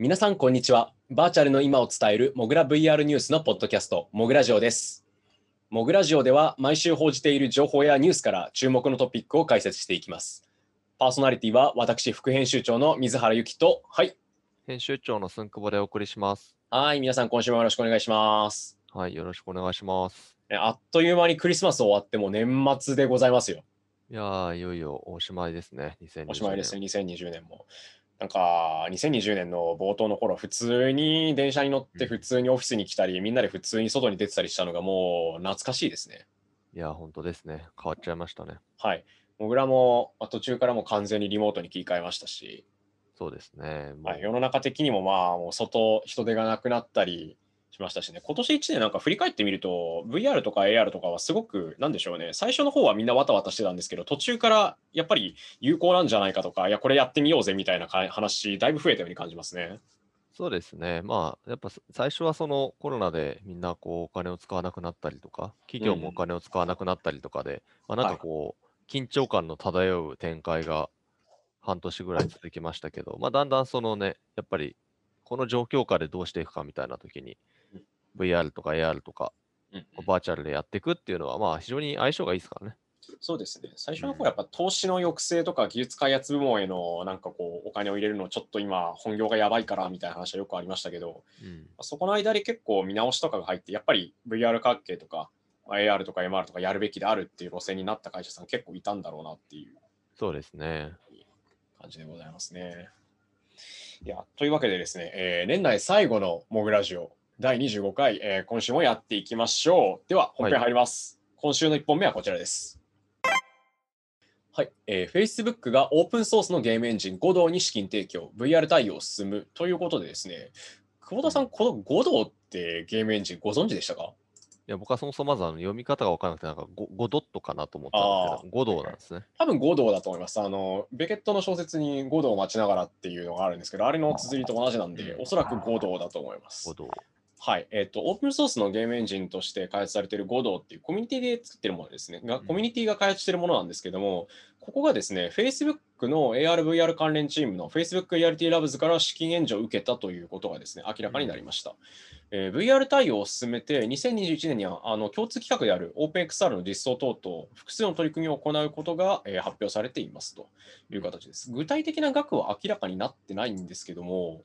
皆さん、こんにちは。バーチャルの今を伝えるモグラ VR ニュースのポッドキャスト、モグラジオです。モグラジオでは毎週報じている情報やニュースから注目のトピックを解説していきます。パーソナリティは私、副編集長の水原由紀と、はい。編集長のすんくぼでお送りします。はい、皆さん、今週もよろしくお願いします。はい、よろしくお願いします。えあっという間にクリスマス終わっても年末でございますよ。いやー、いよいよおしまいですね、2020年。おしまいですね、2020年も。なんか、2020年の冒頭の頃、普通に電車に乗って、うん普通にオフィスに来たり、みんなで普通に外に出てたりしたのが、もう懐かしいですね。いやー、本当ですね。変わっちゃいましたね。はい。もぐらも、まあ途中からもう完全にリモートに切り替えましたし、そうですね。もうはい、世の中的にもまあ、もう外、人手がなくなったりしましたしね、今年1年なんか振り返ってみると、VR とか AR とかはすごく、なんでしょうね、最初の方はみんなわたわたしてたんですけど、途中からやっぱり有効なんじゃないかとか、いや、これやってみようぜみたいなか話、だいぶ増えたように感じますね。そうですね。まあ、やっぱす最初はそのコロナでみんなこうお金を使わなくなったりとか、企業もお金を使わなくなったりとかで、まあ、なんはいかこう、緊張感の漂う展開が半年ぐらい続きましたけど、まあ、だんだんそのね、やっぱりこの状況下でどうしていくかみたいな時にうん、VR とか AR とか、うんバーチャルでやっていくっていうのは、まあ、非常に相性がいいですからね。そうですね。最初のうん方やっぱ投資の抑制とか技術開発部門へのなんかこうお金を入れるのちょっと今本業がやばいからみたいな話はよくありましたけど、うん、そこの間で結構見直しとかが入って、やっぱり VR 関係とかまあ AR とか MR とかやるべきであるっていう路線になった会社さん結構いたんだろうなっていうそうですね。感じでございますね。いや、というわけでですね、えー年内最後のモグラジオ第25回、えー今週もやっていきましょう。では、本編入ります。今週の1本目はこちらです。はい、えー Facebook がオープンソースのゲームエンジン Godot に資金提供、VR 対応を進むということでですね、久保田さん、この Godot ってゲームエンジンご存知でしたか？いや僕はそもそもまずあの読み方が分からなくて、なんか 5, 5ドットかなと思ったんですけど、5ドなんですね。多分五道だと思います。あの、ベケットの小説に五道を待ちながらっていうのがあるんですけど、あれの綴りと同じなんで、おそらく五道だと思います5。ドはい。えっ、と、オープンソースのゲームエンジンとして開発されている五道っていうコミュニティで作ってるものですね。がうんコミュニティが開発しているものなんですけども、ここがですね、Facebook の ARVR 関連チームの Facebook Reality Labs から資金援助を受けたということがですね、明らかになりました。えー VR 対応を進めて、2021年にはあの共通企画である OpenXR の実装等々、複数の取り組みを行うことが、えー発表されていますという形です。具体的な額は明らかになってないんですけども、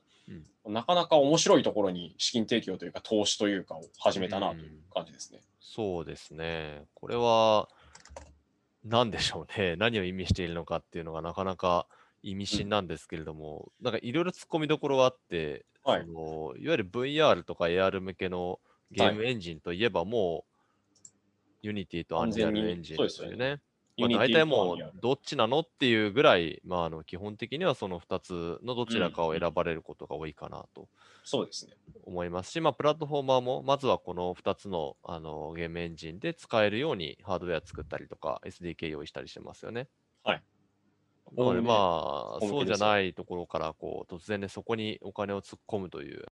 なかなか面白いところに資金提供というか、投資というかを始めたなという感じですね。そうですね。これは、何でしょうね。何を意味しているのかっていうのがなかなか意味深なんですけれども、なんかいろいろ突っ込みどころがあって、はいそのいわゆる VR とか AR 向けのゲームエンジンといえばもう、Unity と完全に Unreal エンジンですよね。まあ、大体もうどっちなのっていうぐらい、まあ、あの基本的にはその2つのどちらかをうん選ばれることが多いかなとそうですね。思いますし、まあ、プラットフォーマーもまずはこの2つのあのゲームエンジンで使えるようにハードウェア作ったりとか SDK 用意したりしてますよね。はい。なのでまあ、そうじゃないところからこう突然ね、そこにお金を突っ込むという。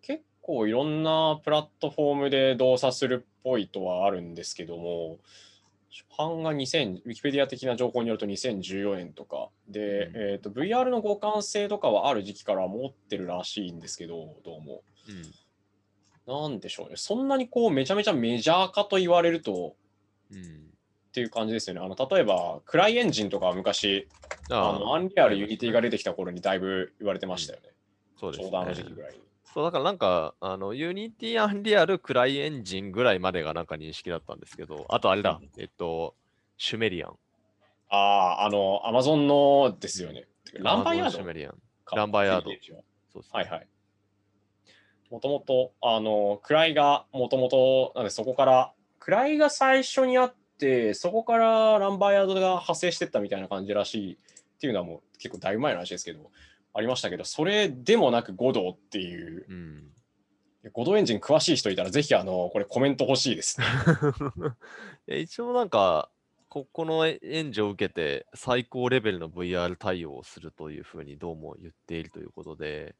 結構いろんなプラットフォームで動作するっぽいとはあるんですけども、初版が2000、ウィキペディア的な情報によると2014年とか、で、うんえーと、VR の互換性とかはある時期から持ってるらしいんですけど、どうも。なんでしょうね。そんなにこう、めちゃめちゃメジャー化と言われると、うん。うん。っていう感じですよね。あの例えば、 CryEngine とかは昔、ああの Unreal、Unity が出てきた頃にだいぶ言われてましたよね。そうですちょうどあのね時期ぐらいに。そうだからなんか、あの、Unity Unreal CryEngine ぐらいまでがなんか認識だったんですけど、あとあれだ、えっと、シュメリアン。ああ、あの、アマゾンのですよね。 Lumberyard Amazon シュドメリアン。かランバイヤードそうですねはいはい。もともと、あの、位がもともと、なんでそこから、位が最初にあって、そこからランバイヤードが派生してったみたいな感じらしいっていうのはもう結構だいぶ前の話ですけど、ありましたけど、それでもなく5道っていう、うん。5道エンジン詳しい人いたら、ぜひあの、これコメント欲しいですね。一応なんか、ここの援助を受けて最高レベルの VR 対応をするというふうにどうも言っているということで、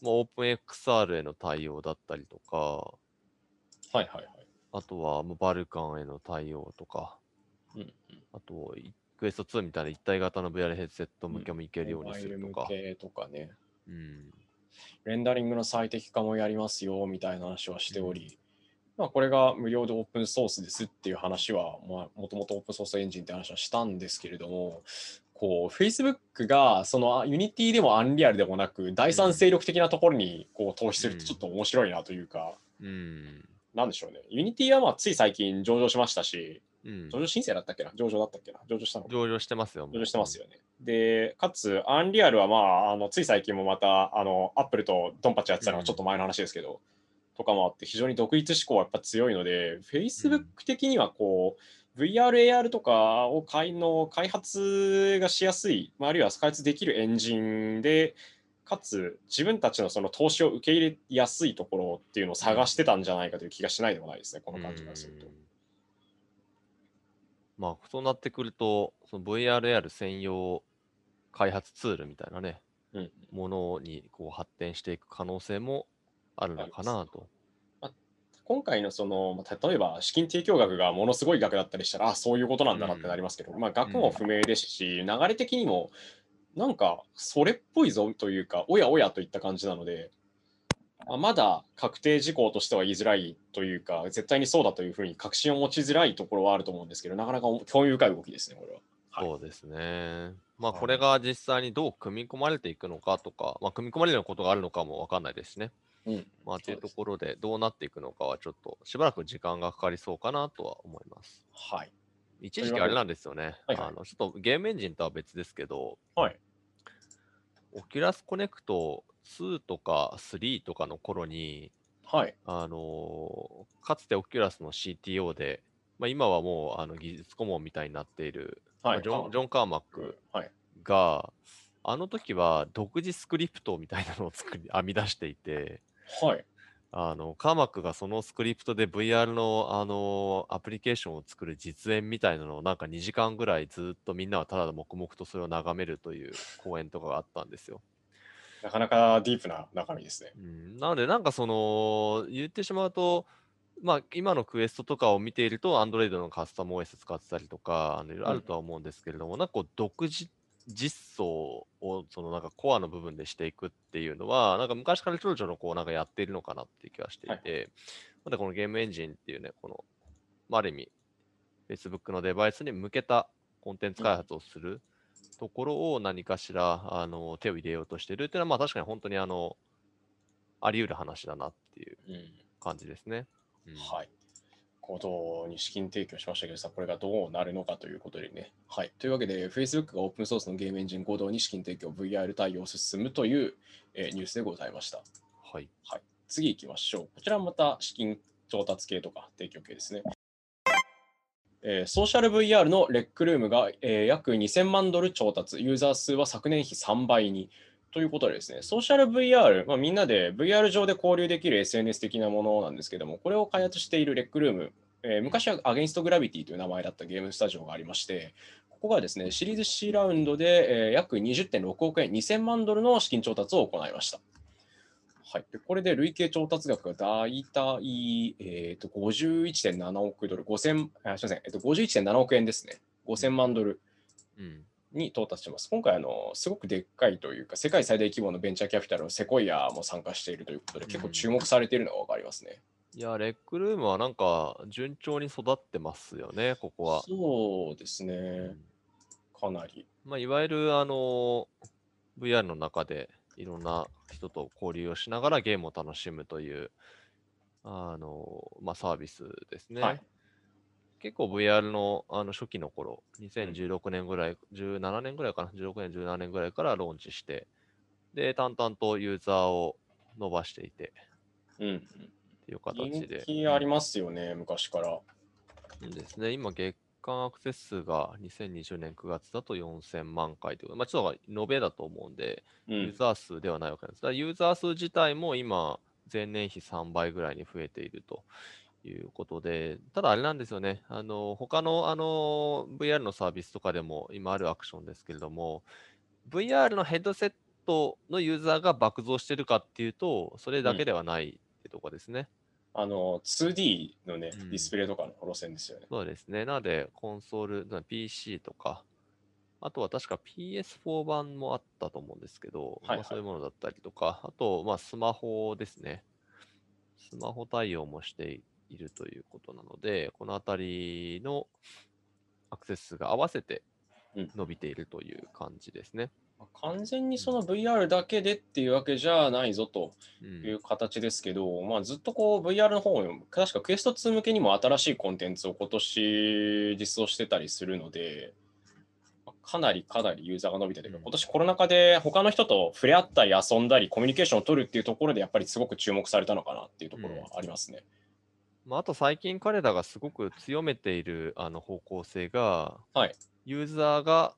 まあ、OpenXR への対応だったりとか、はいはいはい。あとはもうバルカンへの対応とか、うんうんあと、いクエスト2みたいな一体型の VR ヘッドセット向けもいけるようにするとかモバイル向、けとかね。うん。レンダリングの最適化もやりますよみたいな話はしており、まあ、これが無料でオープンソースですっていう話は、まあ、もともとオープンソースエンジンって話はしたんですけれども、こう、Facebook が、その、 Unity でも Unreal でもなく、第三勢力的なところにこう投資するとちょっと面白いなというか、うん。なんでしょうね。 Unity はまあつい最近上場しましたし、うん上場申請だったっけな？上場だったっけな？上場したのか上場してますよ。上場してますよね。で、かつ、 Unreal はまあ、あのつい最近もまた、あの、アップルとドンパチやってたのはちょっと前の話ですけど、とかもあって、非常に独立志向はやっぱ強いので、Facebook 的にはこう、VR、AR とかを開の開発がしやすい、まああるいは開発できるエンジンで、かつ自分たちのその投資を受け入れやすいところっていうのを探してたんじゃないかという気がしないでもないですね、この感じからすると。うんまあ、そうなってくると、その VRAR 専用開発ツールみたいなね、うん。ものにこう発展していく可能性もあるのかなと。今回のその、まあ例えば資金提供額がものすごい額だったりしたら、あそういうことなんだなってなりますけど、まあ額も不明ですし、流れ的にもなんかそれっぽいぞというか、おやおやといった感じなので、あまだ確定事項としては言いづらいというか、絶対にそうだというふうに確信を持ちづらいところはあると思うんですけど、なかなか興味深い動きですね、これは。はいそうですね。まあ、はいこれが実際にどう組み込まれていくのかとか、まあ、組み込まれるようなことがあるのかもわかんないですしね。うんまあ、というところで、どうなっていくのかはちょっとしばらく時間がかかりそうかなとは思います。はい。一時期あれなんですよね。はいはいあのちょっとゲームエンジンとは別ですけど、はい。 Oculus Connect 2とか3とかの頃に、はい。あのーかつてオキュラスの CTO で、まあ、今はもうあの技術顧問みたいになっている、はい。まあジョンジョン・カーマックはい。が、あの時は独自スクリプトみたいなのを作り編み出していて、はい。あのカーマックがそのスクリプトで VR の、あのアプリケーションを作る実演みたいなのをなんか2時間ぐらいずっとみんなはただ黙々とそれを眺めるという講演とかがあったんですよ。なかなかディープな中身ですね。うん、なので、なんかその、言ってしまうと、まあ、今のクエストとかを見ていると、Android のカスタム OS 使ってたりとか、あのいろいろあるとは思うんですけれども、なんかこう、独自実装を、そのなんかコアの部分でしていくっていうのは、なんか昔からちょろちょろこう、なんかやっているのかなっていう気がしていて、またこのゲームエンジンっていうね、この、まあ、ある意味、Facebook のデバイスに向けたコンテンツ開発をするところを何かしらあの手を入れようとしてるっていうのは、まあ確かに本当にあの、あり得る話だなっていううん。感じですね。うんはい。行動に資金提供しましたけどさ、これがどうなるのかということでね。はい。というわけで、Facebook がオープンソースのゲームエンジン行動に資金提供 VR 対応を進むという、えーニュースでございました。はい。はい。次行きましょう。こちらもまた資金調達系とか提供系ですね。えーソーシャル VR のレックルームが、えー約2000万ドル調達、ユーザー数は昨年比3倍に。ということでですね、ソーシャル VR、まあ、みんなで VR 上で交流できる SNS 的なものなんですけども、これを開発しているレックルーム、えー昔は Against Gravity という名前だったゲームスタジオがありまして、ここがですね、シリーズ C ラウンドで、えー約20.6億円、2000万ドルの資金調達を行いました。はい、でこれで累計調達額が大体、えー、と51.7億ドル、5000あすみません、えっと、51.7億円ですね。5000万ドルうん。に到達してます。今回あの、すごくでっかいというか、世界最大規模のベンチャーキャピタルのセコイアも参加しているということで、結構注目されているのが分かりますね。いや、レックルームはなんか順調に育ってますよね、ここは。そうですねう、んかなり。まあ、いわゆるあの VR の中でいろんな人と交流をしながらゲームを楽しむというあの、まあ、サービスですね。はい結構 VR のあの初期の頃、2016年ぐらい、17年ぐらいかな、16年、17年ぐらいからローンチして、で、淡々とユーザーを伸ばしていてうん。っていう形人で。気ありますよね、昔から。うんですね。今、月間アクセス数が2020年9月だと4000万回ということで、まあ、ちょっと延べだと思うんで、うん。ユーザー数ではないわけです。だからユーザー数自体も今、前年比3倍ぐらいに増えているということで、ただあれなんですよね、あの他のあの VR のサービスとかでも今あるアクションですけれども、VR のヘッドセットのユーザーが爆増してるかっていうと、それだけではないってとこですね。あの、2D のね、うんディスプレイとかの路線ですよね。そうですね。なので、コンソール、PC とかあとは確か PS4 版もあったと思うんですけど、はいはいまあ、そういうものだったりとか、あと、まあ、スマホですね。スマホ対応もしているということなので、このあたりのアクセス数が合わせてうん伸びているという感じですね。完全にその VR だけでっていうわけじゃないぞとうん。いう形ですけど、まあ、ずっとこう VR の方も、確かクエスト2向けにも新しいコンテンツを今年実装してたりするので、かなりかなりユーザーが伸びてて、うん。今年コロナ禍で他の人と触れ合ったり遊んだりコミュニケーションを取るっていうところでやっぱりすごく注目されたのかなっていうところはありますね。まあ、あと最近彼らがすごく強めているあの方向性が、はい。ユーザーが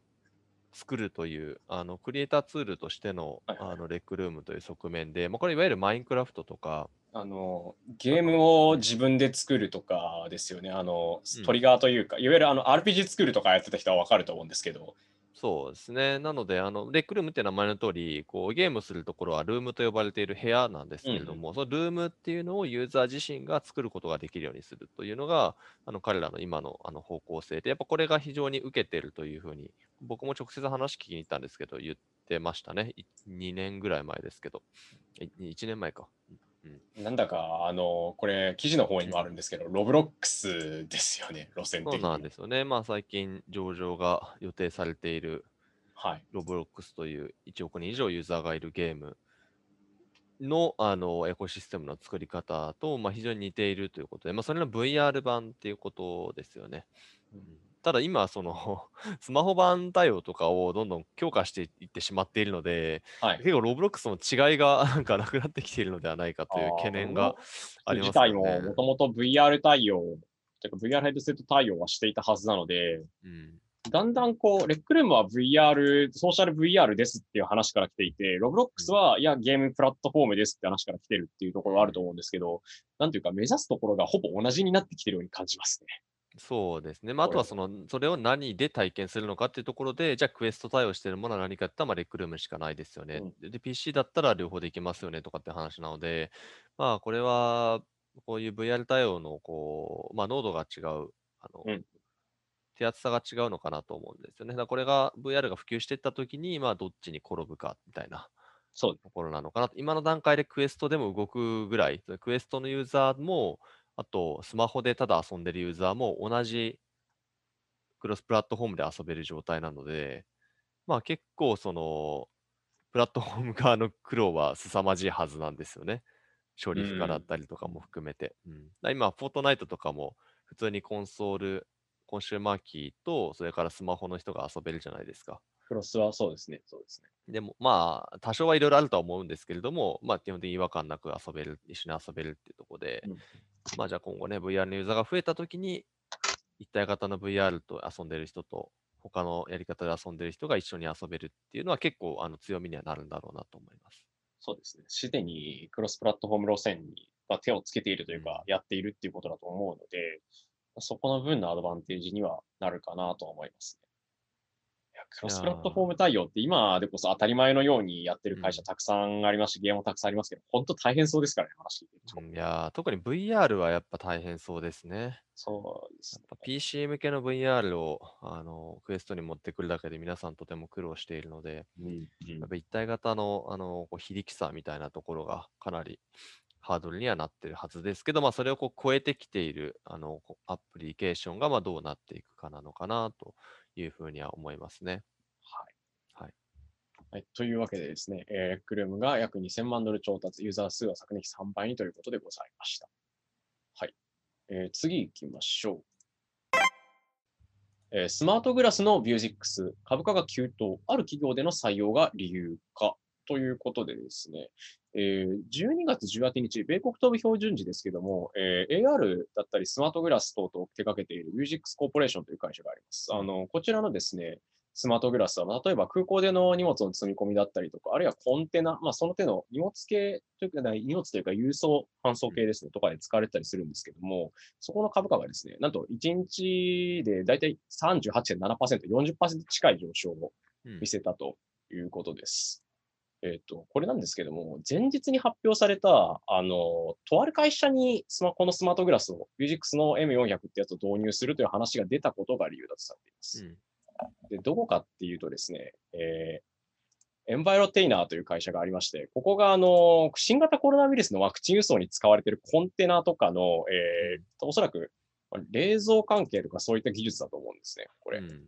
作るというあのクリエイターツールとしての,、あのレックルームという側面で、まあ、これいわゆるマインクラフトとか、あのゲームを自分で作るとかですよね。あのうんトリガーというか、いわゆるあの RPG 作るとかやってた人は分かると思うんですけど、そうですね。なので、あのレックルームって名前の通り、こうゲームするところはルームと呼ばれている部屋なんですけれども、そのルームっていうのをユーザー自身が作ることができるようにするというのが、あの彼らの今のあの方向性で、やっぱこれが非常に受けているというふうに、僕も直接話聞きに行ったんですけど、言ってましたね。い2年ぐらい前ですけど、1年前か。なんだか、あの、これ、記事の方にもあるんですけど、ロブロックスですよね、路線的に。そうなんですよね。まあ最近上場が予定されているはい。ロブロックスという1億人以上ユーザーがいるゲームのあのエコシステムの作り方と、まあ、非常に似ているということで、まあ、それの VR 版っていうことですよね。うんただ今、その スマホ版対応とかをどんどん強化していってしまっているので、はい。結構 Roblox の違いが なんかなくなってきているのではないかという懸念がありますよ自体もね。もともと VR 対応、VR ヘッドセット対応はしていたはずなので、うんだんだんこう、 Rec Room は VR、ソーシャル VR ですっていう話から来ていて、 Roblox は、いや、ゲームプラットフォームですって話から来てるっていうところはあると思うんですけど、なんていうか、目指すところがほぼ同じになってきてるように感じますね。そうですね。まあ、あとはこその、それを何で体験するのかっていうところで、じゃあクエスト対応してるものは何かって言ったら、まあ、レックルームしかないですよね。うんで、PC だったら両方できますよねとかって話なので、まあ、これは、こういう VR 対応の、こう、まあ、濃度が違う、あの、うん手厚さが違うのかなと思うんですよね。だからこれが VR が普及していったときに、まあ、どっちに転ぶかみたいなそうところなのかなと。今の段階でクエストでも動くぐらい、クエストのユーザーも、あとスマホでただ遊んでるユーザーも同じクロスプラットフォームで遊べる状態なので、まあ結構その、プラットフォーム側の苦労は凄まじいはずなんですよね。処理負荷だったりとかも含めて。うんだから今、フォートナイトとかも普通にコンソール、コンシューマーキーと、それからスマホの人が遊べるじゃないですか。クロスはそうですね。そうですね。でも、まあ、多少はいろいろあるとは思うんですけれども、まあ、基本的に違和感なく遊べる、一緒に遊べるっていうところで、うんまあ、じゃあ今後ね、VR のユーザーが増えたときに、一体型の VR と遊んでる人と、他のやり方で遊んでる人が一緒に遊べるっていうのは結構あの強みにはなるんだろうなと思います。そうですね。すでにクロスプラットフォーム路線にまあ手をつけているというか、やっているっていうことだと思うので、そこの分のアドバンテージにはなるかなと思いますクロスプラットフォーム対応って今でこそ当たり前のようにやってる会社うん。たくさんありますし、ゲームもたくさんありますけど、本当大変そうですからね、話聞いていやー特に VR はやっぱ大変そうですね。そうですね。PC 向けの VR をあのクエストに持ってくるだけで皆さんとても苦労しているので、うんうん。やっぱ一体型のあのこう非力さみたいなところがかなりハードルにはなってるはずですけど、まあ、それをこう超えてきているあのアプリケーションがまあどうなっていくかなのかなというふうには思いますね。はい。はいはい。というわけでですね、えー、クルームが約2000万ドル調達、ユーザー数は昨年比3倍にということでございました。はい。えー次行きましょう。えースマートグラスのビュージックス、株価が急騰、ある企業での採用が理由かということでですね、えー12月18日、米国東部標準時ですけども、えー AR だったりスマートグラス等々を手掛けているミュージックスコーポレーションという会社があります。あの、こちらのですね、スマートグラスは、例えば空港での荷物の積み込みだったりとか、あるいはコンテナ、まあ、その手の荷物系というか、荷物というか郵送、搬送系ですね、とかで使われたりするんですけども、そこの株価がですね、なんと1日でだいたい38.7%、40%近い上昇をうん見せたということです。えっ、と、これなんですけども、前日に発表された、あの、とある会社にスマこのスマートグラスを、ビュージックスの M400 ってやつを導入するという話が出たことが理由だとされています。うんで、どこかっていうとですね、えー、エンバイロテイナーという会社がありまして、ここがあの新型コロナウイルスのワクチン輸送に使われているコンテナとかの、えー、おそらく冷蔵関係とかそういった技術だと思うんですね、これ。うん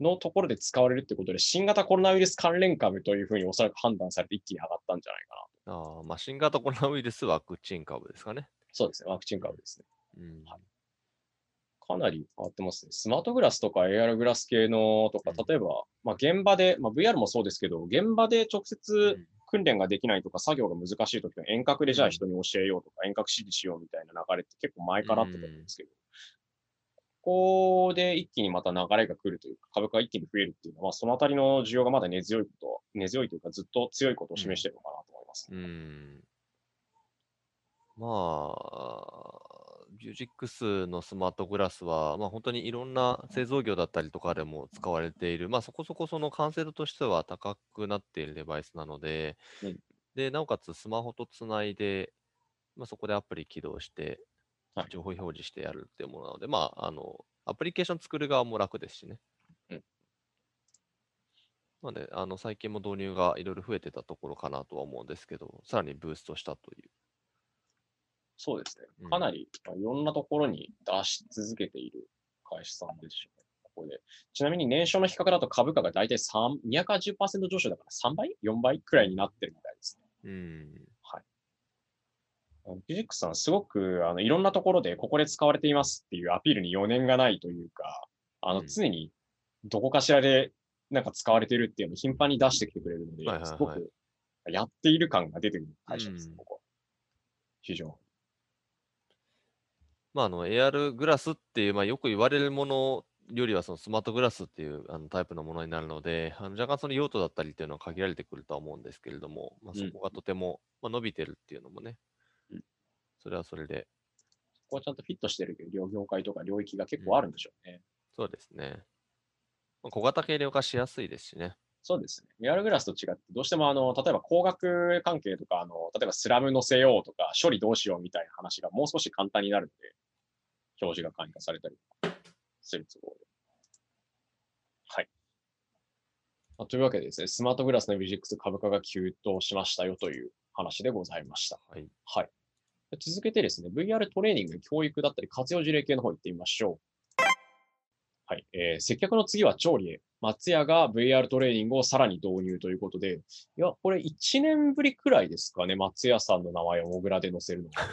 のところで使われるってことで、新型コロナウイルス関連株というふうにおそらく判断されて一気に上がったんじゃないかなと。あまあ、新型コロナウイルスワクチン株ですかね。そうですね、ワクチン株ですね。うんはいかなり変わってますね。スマートグラスとか AR グラス系のとか、例えば、まあ、現場で、まあ、VR もそうですけど、現場で直接訓練ができないとか、作業が難しいときは遠隔でじゃあ人に教えようとか、遠隔指示しようみたいな流れって結構前からあったと思うんですけど、ここで一気にまた流れが来るというか、株価が一気に増えるっていうのは、そのあたりの需要がまだ根強いこと、根強いというか、ずっと強いことを示しているのかなと思います。うん。まあ、ビュージックスのスマートグラスは、まあ、本当にいろんな製造業だったりとかでも使われている、まあ、そこそこその完成度としては高くなっているデバイスなので、うんでなおかつスマホとつないで、まあ、そこでアプリ起動してはい、情報表示してやるっていうものなので、まあ、あの、アプリケーション作る側も楽ですしね。うんなので、あの、最近も導入がいろいろ増えてたところかなとは思うんですけど、さらにブーストしたという。そうですね。うんかなり、まあいろんなところに出し続けている会社さんでしょうね。ここで。ちなみに年初の比較だと株価が大体3 280%上昇だから3倍 ?4 倍くらいになってるみたいですね。うん。フィジックスさん、すごくあのいろんなところでここで使われていますっていうアピールに余念がないというか、あのうん常にどこかしらでなんか使われているっていうのを頻繁に出してきてくれるので、はいはいはいすごくやっている感が出てくる会社です、うんここは。非常に。まあ、あの、AR グラスっていう、まあ、よく言われるものよりは、そのスマートグラスっていうあのタイプのものになるので、あの若干その用途だったりっていうのは限られてくるとは思うんですけれども、まあ、うんそこがとても、まあ、伸びてるっていうのもねうん、それはそれで、ここはちゃんとフィットしてる両業界とか領域が結構あるんでしょうね。そうですね。まあ小型軽量化しやすいですしね。そうですね。VR グラスと違って、どうしてもあの、例えば工学関係とか、あの、例えばスラム乗せようとか、処理どうしようみたいな話がもう少し簡単になるので、表示が簡易化されたりする都合で。はい。まあというわけでですね、スマートグラスの VGX 株価が急騰しましたよという話でございました。はい。はい。で続けてですね、VR トレーニング、教育だったり活用事例系の方行ってみましょう。はい。えー接客の次は調理へ。松屋が VR トレーニングをさらに導入ということで、いや、これ1年ぶりくらいですかね、松屋さんの名前をモグラで載せるのは。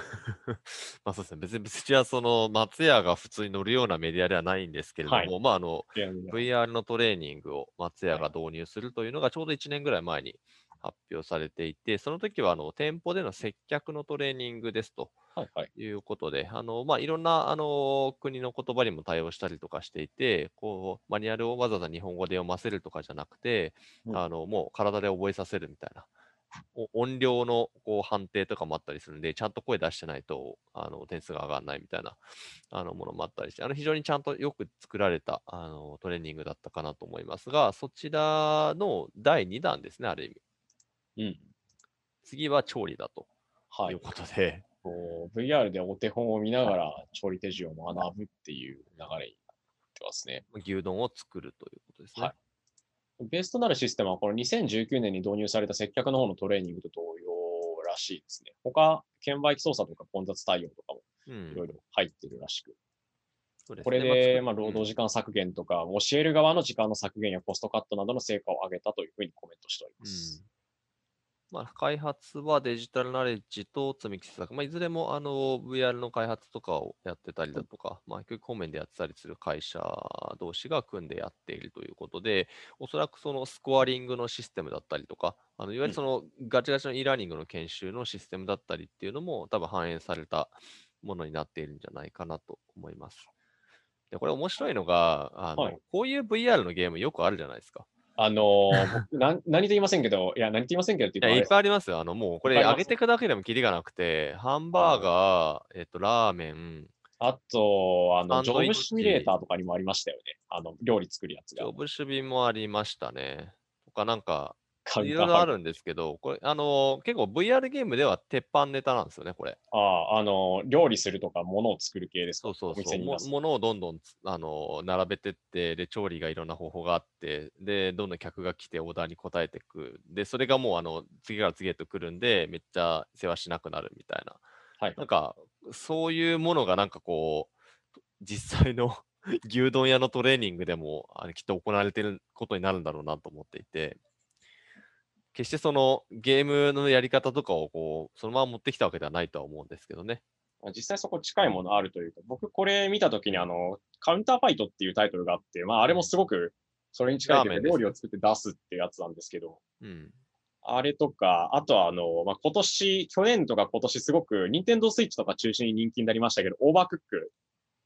まあそうですね。別に、別にはその松屋が普通に乗るようなメディアではないんですけれども、はいまああの、VR のトレーニングを松屋が導入するというのがちょうど1年ぐらい前に発表されていて、その時はあの店舗での接客のトレーニングですとはいはい。いうことで、あのまあ、いろんなあの国の言葉にも対応したりとかしていて、こうマニュアルをわざわざ日本語で読ませるとかじゃなくて、うんあのもう体で覚えさせるみたいな。お音量のこう判定とかもあったりするんで、ちゃんと声出してないとあの点数が上がらないみたいなあのものもあったりして、あの非常にちゃんとよく作られたあのトレーニングだったかなと思いますが、そちらの第2弾ですね、ある意味。うん。次は調理だとはいいうことで、こう VR でお手本を見ながら調理手順を学ぶっていう流れになってますね。牛丼を作るということですね。はいベースとなるシステムはこの2019年に導入された接客の方のトレーニングと同様らしいですね。他、券売機操作とか混雑対応とかもうんいろいろ入ってるらしく。そうですねこれで、まあ、作労働時間削減とか、教える側の時間の削減やコストカットなどの成果を上げたというふうにコメントしておりまうんす。まあ、開発はデジタルナレッジと積み木施策、まあ、いずれもあの VR の開発とかをやってたりだとか、まあ、教育方面でやってたりする会社同士が組んでやっているということで、おそらくそのスコアリングのシステムだったりとか、あのいわゆるそのガチガチの e ラーニングの研修のシステムだったりっていうのも多分反映されたものになっているんじゃないかなと思います。でこれ面白いのがあの、はいこういう VR のゲームよくあるじゃないですか。あの 何と言いませんけど、いや、何と言いませんけどっていや、いっぱいありますよ。あの、もう、これ、いっぱいあります上げていくだけでもキリがなくて、ハンバーガー、えっと、ラーメン、あと、あの、ジョブシミュレーターとかにもありましたよね。あの、料理作るやつがジョ。ブシュビンもありましたね。とか、なんか、カウンいろいろあるんですけど、これ、あのー結構 VR ゲームでは鉄板ネタなんですよね、これ。ああ、あの、料理するとか物を作る系ですか？おそうそうそう。も物をどんどんつ、あのー並べてって、で、調理がいろんな方法があって、で、どんどん客が来てオーダーに応えていく。で、それがもう、あの、次から次へと来るんで、めっちゃ世話しなくなるみたいな。はいなんか、そういうものがなんかこう、実際の 牛丼屋のトレーニングでもあのきっと行われていることになるんだろうなと思っていて、決してそのゲームのやり方とかをこうそのまま持ってきたわけではないとは思うんですけどね。まあ実際そこ近いものあるというか、僕これ見たときにあの、カウンターファイトっていうタイトルがあって、まああれもすごくそれに近いというかラーメンで料理を作って出すってやつなんですけど、うん。あれとか、あとはあの、まあ、今年、去年とか今年すごく、ニンテンドースイッチとか中心に人気になりましたけど、オーバークック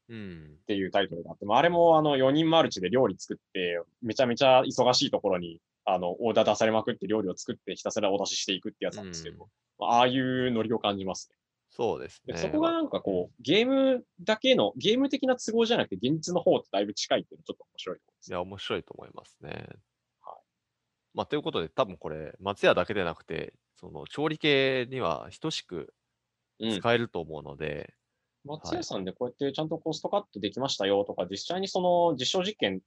うんっ。ていうタイトルがあって、まあ、あれもあの4人マルチで料理作って、めちゃめちゃ忙しいところにあのオーダー出されまくって料理を作ってひたすらお出ししていくってやつなんですけど、うんまあああいうノリを感じますね。そうですね。でそこがなんかこう、ゲームだけの、ゲーム的な都合じゃなくて、現実の方ってだいぶ近いっていうのはちょっと面白いところですね。いや、面白いと思いますね。はいまあ、ということで、多分これ、松屋だけでなくて、その調理系には等しくうん使えると思うので、松屋さんでこうやってちゃんとコストカットできましたよとか、実際にその実証実験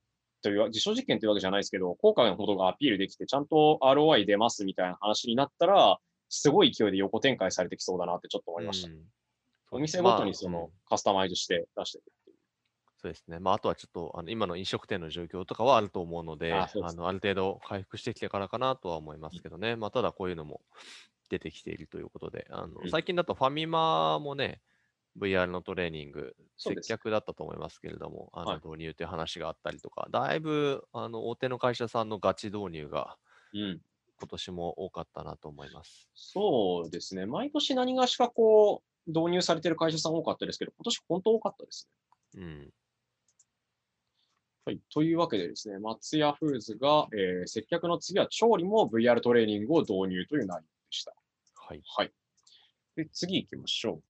という、実証実験というわけじゃないですけど、効果のほどがアピールできて、ちゃんと ROI 出ますみたいな話になったら、すごい勢いで横展開されてきそうだなってちょっと思いました。うんお店ごとにそのカスタマイズして出していくっていう。そうですね。まあ、あとはちょっと、あの今の飲食店の状況とかはあると思うので、ああそうですのある程度回復してきてからかなとは思いますけどね。まあ、ただこういうのも出てきているということで、あのうん最近だとファミマもね、VR のトレーニング、接客だったと思いますけれども、あのはい導入という話があったりとか、だいぶあの大手の会社さんのガチ導入がうん。今年も多かったなと思います。そうですね。毎年何がしかこう、導入されてる会社さん多かったですけど、今年本当多かったですね。うん。はい。というわけでですね、松屋フーズが、えー接客の次は調理も VR トレーニングを導入という内容でした。はい。はい。で、次行きましょう。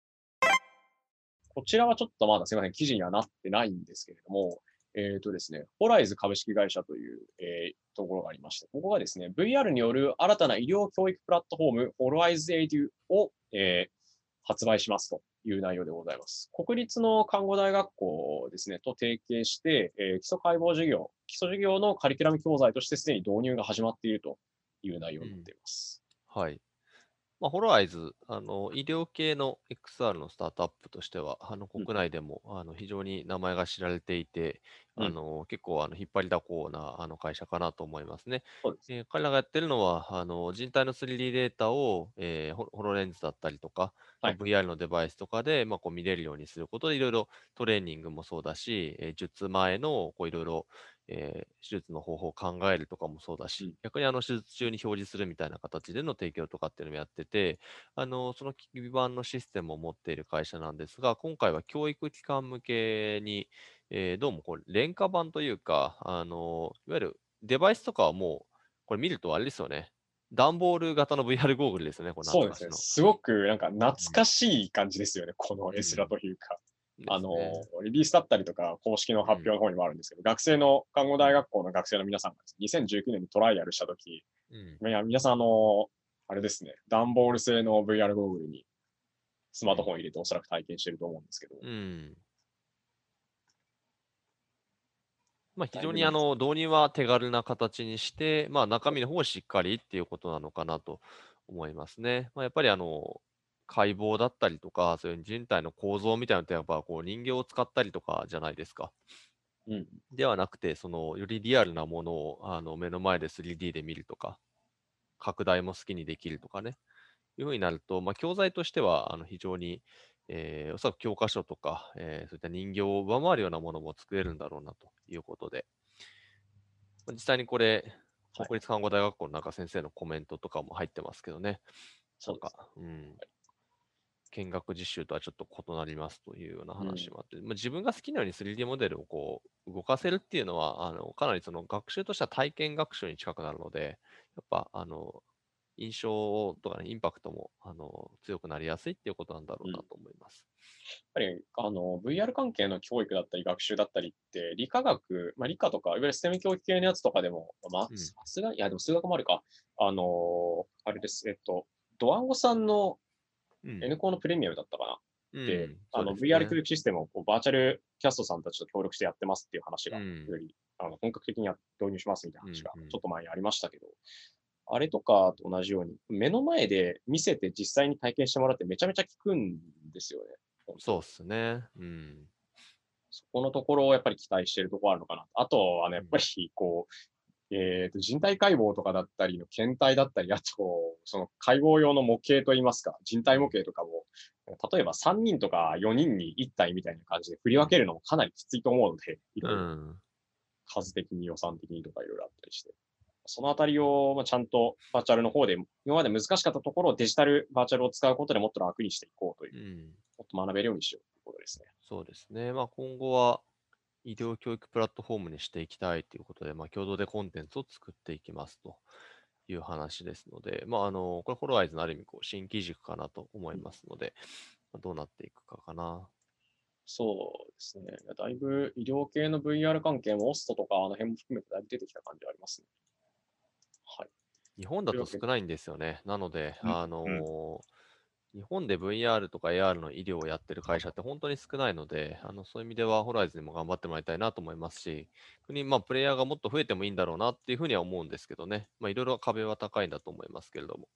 こちらはちょっとまだすいません、記事にはなってないんですけれども、えっ、とですね、ホライズ株式会社という、えーところがありまして、ここがですね、VR による新たな医療教育プラットフォーム、ホライズエイデュを、えー発売しますという内容でございます。国立の看護大学校ですね、と提携して、えー基礎解剖授業、基礎授業のカリキュラム教材としてすでに導入が始まっているという内容になっています。はい。まあ、ホロアイズ、あの医療系の XR のスタートアップとしては、あのうん。国内でも、あの非常に名前が知られていて、うん。あの結構あの引っ張りだこなあの会社かなと思いますね。す。えー彼らがやってるのは、あの人体の 3D データを、えーホホロレンズだったりとか、まあはい VR のデバイスとかで、まあ、こう見れるようにすることで、いろいろトレーニングもそうだし、えー術前のこういろいろ、えー手術の方法を考えるとかもそうだし、うん逆にあの手術中に表示するみたいな形での提供とかっていうのもやってて、あのその基盤のシステムを持っている会社なんですが、今回は教育機関向けに、えーどうもこれ、廉価版というか、あのいわゆるデバイスとかはもう、これ見るとあれですよね。段ボール型の VR ゴーグルですよね、これそうですね。すごくなんか懐かしい感じですよね、このん絵面というか。のあのね、リリースだったりとか、公式の発表の方にもあるんですけど、学生の、看護大学校の学生の皆さんがですね、2019年にトライアルしたとき、うん。いや皆さん、あの、あれですね、段ボール製の VR ゴーグルにスマートフォン入れておそらく体験してると思うんですけど、うん。まあ、非常にあの導入は手軽な形にして、まあ、中身の方はしっかりっていうことなのかなと思いますね。まあ、やっぱりあの解剖だったりとか、そういう人体の構造みたいなのって、やっぱこう人形を使ったりとかじゃないですか。うん、ではなくて、そのよりリアルなものをあの目の前で 3D で見るとか、拡大も好きにできるとかね、いうふうになると、まあ、教材としてはあの非常に、えーおそらく教科書とか、えーそういった人形を上回るようなものも作れるんだろうなということで、まあ実際にこれ、はい。国立看護大学校の中先生のコメントとかも入ってますけどね、そう。か、うん、見学実習とはちょっと異なりますというような話もあって、まあ、自分が好きなように 3D モデルをこう動かせるっていうのは、あのかなりその学習としては体験学習に近くなるので、やっぱあの印象とか、ね、インパクトもあの強くなりやすいっていうことなんだろうなと思います。ぱりあの VR 関係の教育だったり学習だったりって理科学、まあ、理科とかいわゆるステム教育系のやつとかでも、まあうん。さすがに、いやでも数学もあるか、あのあれです、えっと、ドワンゴさんのうん。N コのプレミアムだったかな、うんで、あのそうですね。VR 教育システムをこうバーチャルキャストさんたちと協力してやってますっていう話が、うん。よりあの本格的にや導入しますみたいな話がうんうん。ちょっと前にありましたけど、あれとかと同じように、目の前で見せて実際に体験してもらってめちゃめちゃ効くんですよね。そうっすね。うん。そこのところをやっぱり期待してるところあるのかな。あとはね、やっぱりこう、えーと人体解剖とかだったりの検体だったり、あと、その解剖用の模型といいますか、人体模型とかも、例えば3人とか4人に1体みたいな感じで振り分けるのもかなりきついと思うので、いろいろうん。数的に予算的にとかいろいろあったりして。そのあたりを、まあ、ちゃんとバーチャルの方で、今まで難しかったところをデジタルバーチャルを使うことでもっと楽にしていこうというう、ん。もっと学べるようにしようということですね。そうですね。まあ今後は医療教育プラットフォームにしていきたいということで、まあ共同でコンテンツを作っていきますという話ですので、まああの、これホロワイズのある意味こう新機軸かなと思いますので、まあどうなっていくかかな。そうですね。だいぶ医療系の VR 関係もオストとかあの辺も含めてだいぶ出てきた感じはありますね。はい。日本だと少ないんですよね。なので、うんあのー日本で VR とか AR の医療をやってる会社って本当に少ないので、あのそういう意味ではホライズにも頑張ってもらいたいなと思いますし、逆にまあプレイヤーがもっと増えてもいいんだろうなっていうふうには思うんですけどね。まあいろいろ壁は高いんだと思いますけれども。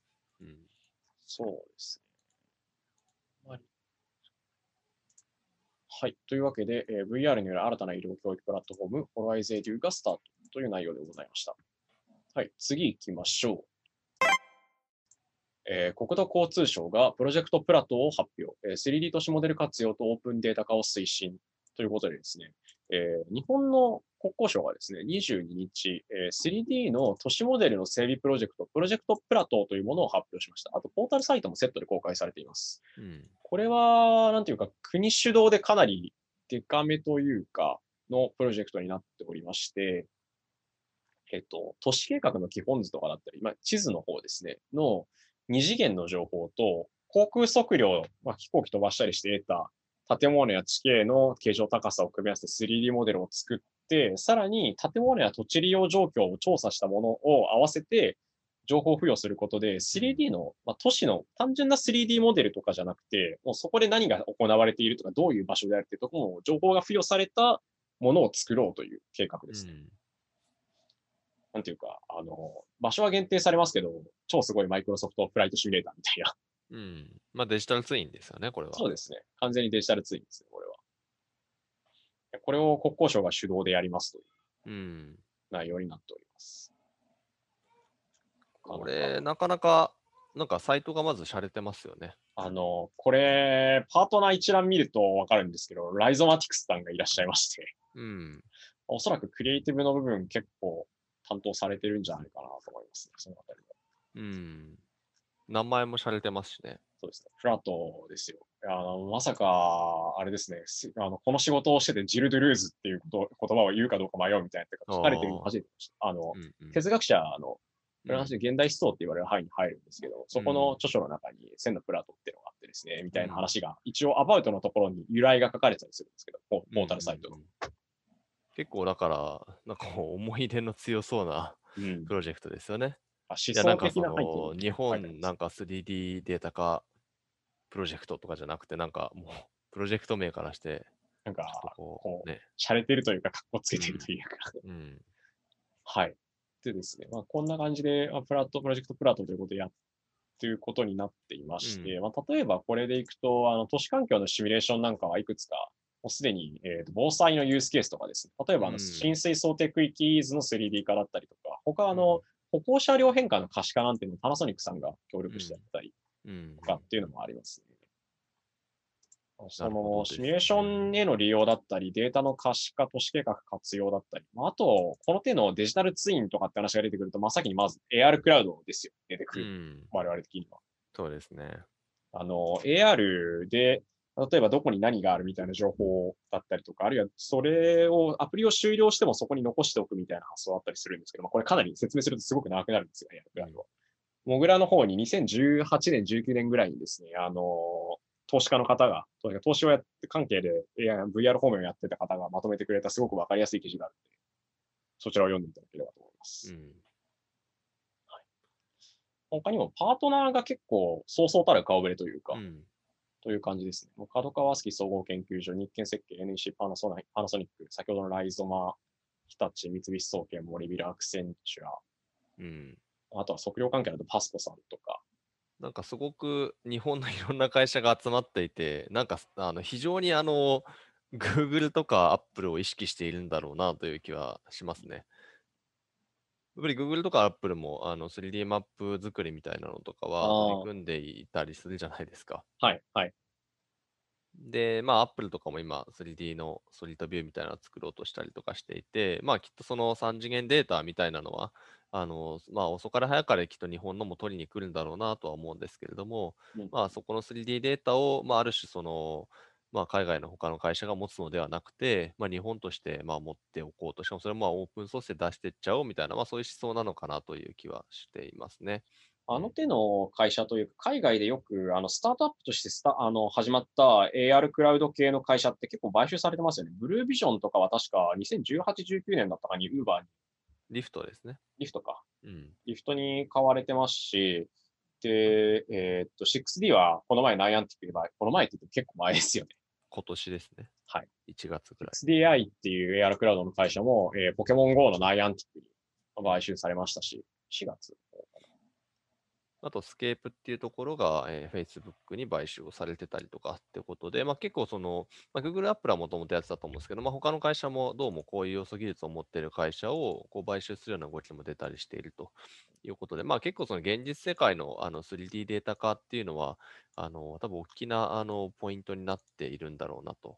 うん、そうですね。はいはい。というわけで、えー VR による新たな医療教育プラットフォーム、ホライズエデュがスタートという内容でございました。はい。次行きましょう。えー国土交通省がプロジェクトプラトを発表、えー 3D 都市モデル活用とオープンデータ化を推進ということでですね、えー日本の国交省がですね、22日、えー 3D の都市モデルの整備プロジェクト、プロジェクトプラトというものを発表しました。あと、ポータルサイトもセットで公開されています。うん、これは、なんていうか、国主導でかなりデカめというか、のプロジェクトになっておりまして、えっと、都市計画の基本図とかだったり、まあ、地図の方ですね、の二次元の情報と、航空測量、まあ、飛行機飛ばしたりして得た建物や地形の形状高さを組み合わせて 3D モデルを作って、さらに建物や土地利用状況を調査したものを合わせて、情報付与することで、3D の、まあ、都市の単純な 3D モデルとかじゃなくて、もうそこで何が行われているとか、どういう場所であるっていうところも、情報が付与されたものを作ろうという計画ですね。うんなんていうか、あの、場所は限定されますけど、超すごいマイクロソフトフライトシミュレーターみたいな。うん。まあデジタルツインですよね、これは。そうですね。完全にデジタルツインですね、これは。これを国交省が主導でやりますといううん。内容になっております。これ、なかなか、なんかサイトがまず洒落てますよね。あの、これ、パートナー一覧見るとわかるんですけど、ライゾマティクスさんがいらっしゃいまして、うん。おそらくクリエイティブの部分結構担当されてるんじゃないかなと思いますね、そのあたりは。うん。名前も洒落てますしね。そうですね。フラットですよ。あの、まさか、あれですね、すあの、この仕事をしててジル・ドゥルーズっていうこと言葉を言うかどうか迷うみたいな書かれてるの初めて。あの、うんうん哲学者のフランうんスで現代思想って言われる範囲に入るんですけど、そこの著書の中に千のプラトっていうのがあってですね、みたいな話が、一応アバウトのところに由来が書かれてたりするんですけど、ポポータルサイトの結構だから、なんかこう思い出の強そうなうん。プロジェクトですよね。あ思いや、なん想かその、日本なんか 3D データ化プロジェクトとかじゃなくて、なんかもう、プロジェクト名からして、なんかここうう、ね。洒落てるというか、かっこつけてるというか、うん。はい。でですね、まあ、こんな感じで、まあ、プラット、プロジェクトプラットということでやっていうことになっていまして、まあ、例えばこれでいくと、あの、都市環境のシミュレーションなんかはいくつか、もうすでに、えーと防災のユースケースとかですね、例えばあの、うん浸水想定区域図の 3D 化だったりとか、他はあの、歩行車両変化の可視化なんていうのをパナソニックさんが協力してやったりうんと。かっていうのもありますね。そのシミュレーションへの利用だったり、データの可視化、都市計画活用だったり、まあ、あと、この手のデジタルツインとかって話が出てくると、真っ先にまず AR クラウドですよ、出てくうる、ん。我々的には。そうですね。あの、AR で、例えばどこに何があるみたいな情報だったりとか、あるいはそれを、アプリを終了してもそこに残しておくみたいな発想だったりするんですけど、まあ、これかなり説明するとすごく長くなるんですが、AR クラウドは。モグラの方に2018年、19年ぐらいにですね、あの、投資家の方が、投資をやって関係で VR 方面をやってた方がまとめてくれたすごくわかりやすい記事があるので、そちらを読んでいただければと思います。うん。他にもパートナーが結構そうそうたる顔ぶれというか、うん。という感じですね。角川スキ総合研究所、日建設計、NEC パナソナパナソニック、先ほどのライゾマ、日立、三菱総研、森ビル、アクセンチュア、うん。あとは測量関係だとパスコさんとか、なんかすごく日本のいろんな会社が集まっていて、なんかあの非常にあの Google とか Apple を意識しているんだろうなという気はしますね。やっぱり Google とか Apple もあの 3D マップ作りみたいなのとかは組んでいたりするじゃないですか。はい、はい。で、まあ Apple とかも今 3D のソリッドビューみたいなのを作ろうとしたりとかしていて、まあきっとその3次元データみたいなのは、あの、まあ遅かれ早かれきっと日本のも取りに来るんだろうなとは思うんですけれども、うんまあそこの 3D データを、まあある種その、まあ海外の他の会社が持つのではなくて、まあ日本としてまあ持っておこうと、しかもそれもまあオープンソースで出していっちゃおうみたいな、まあそういう思想なのかなという気はしていますね。あの手の会社というか、海外でよくあのスタートアップとしてスタあの始まった AR クラウド系の会社って結構買収されてますよね。ブルービジョンとかは確か2018、19年だったかに Uber に、リフトですね。リフトか、うん。リフトに買われてますし、で、えーっと、6D はこの前ナイアンティックで、この前って言っても結構前ですよね。今年ですね。はい。1月ぐらい。6DI っていう AR クラウドの会社も、えーポケモン GO のナイアンティックに買収されましたし、4月。あと、スケープっていうところが、えー Facebook に買収をされてたりとかってことで、まあ、結構その、まあ、Google、Apple はもともとやってたと思うんですけど、まあ、他の会社もどうもこういう要素技術を持っている会社をこう買収するような動きも出たりしているということで、まあ、結構その現実世界のあの 3D データ化っていうのは、あの多分大きなあのポイントになっているんだろうなと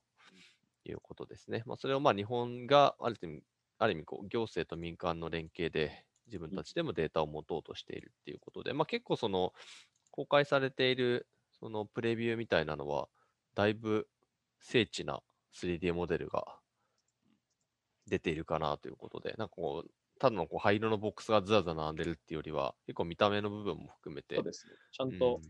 いうことですね。まあ、それをまあ日本がある意味、ある意味こう行政と民間の連携で自分たちでもデータを持とうとしているっていうことで、まあ、結構その公開されているそのプレビューみたいなのは、だいぶ精緻な 3D モデルが出ているかなということで、なんかこう、ただのこう灰色のボックスがずらずら並んでるっていうよりは、結構見た目の部分も含めて、そうですね。ちゃんうんと、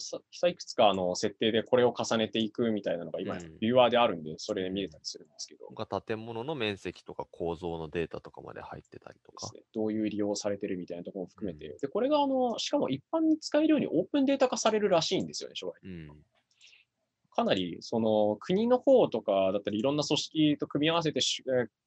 ささいくつかあの設定でこれを重ねていくみたいなのが今、うんビューアーであるんで、それで見れたりするんですけど、が建物の面積とか構造のデータとかまで入ってたりとか。ね、どういう利用されてるみたいなところも含めて、うんで、これがあの、しかも一般に使えるようにオープンデータ化されるらしいんですよね、将来。うん。かなり、その、国の方とかだったり、いろんな組織と組み合わせて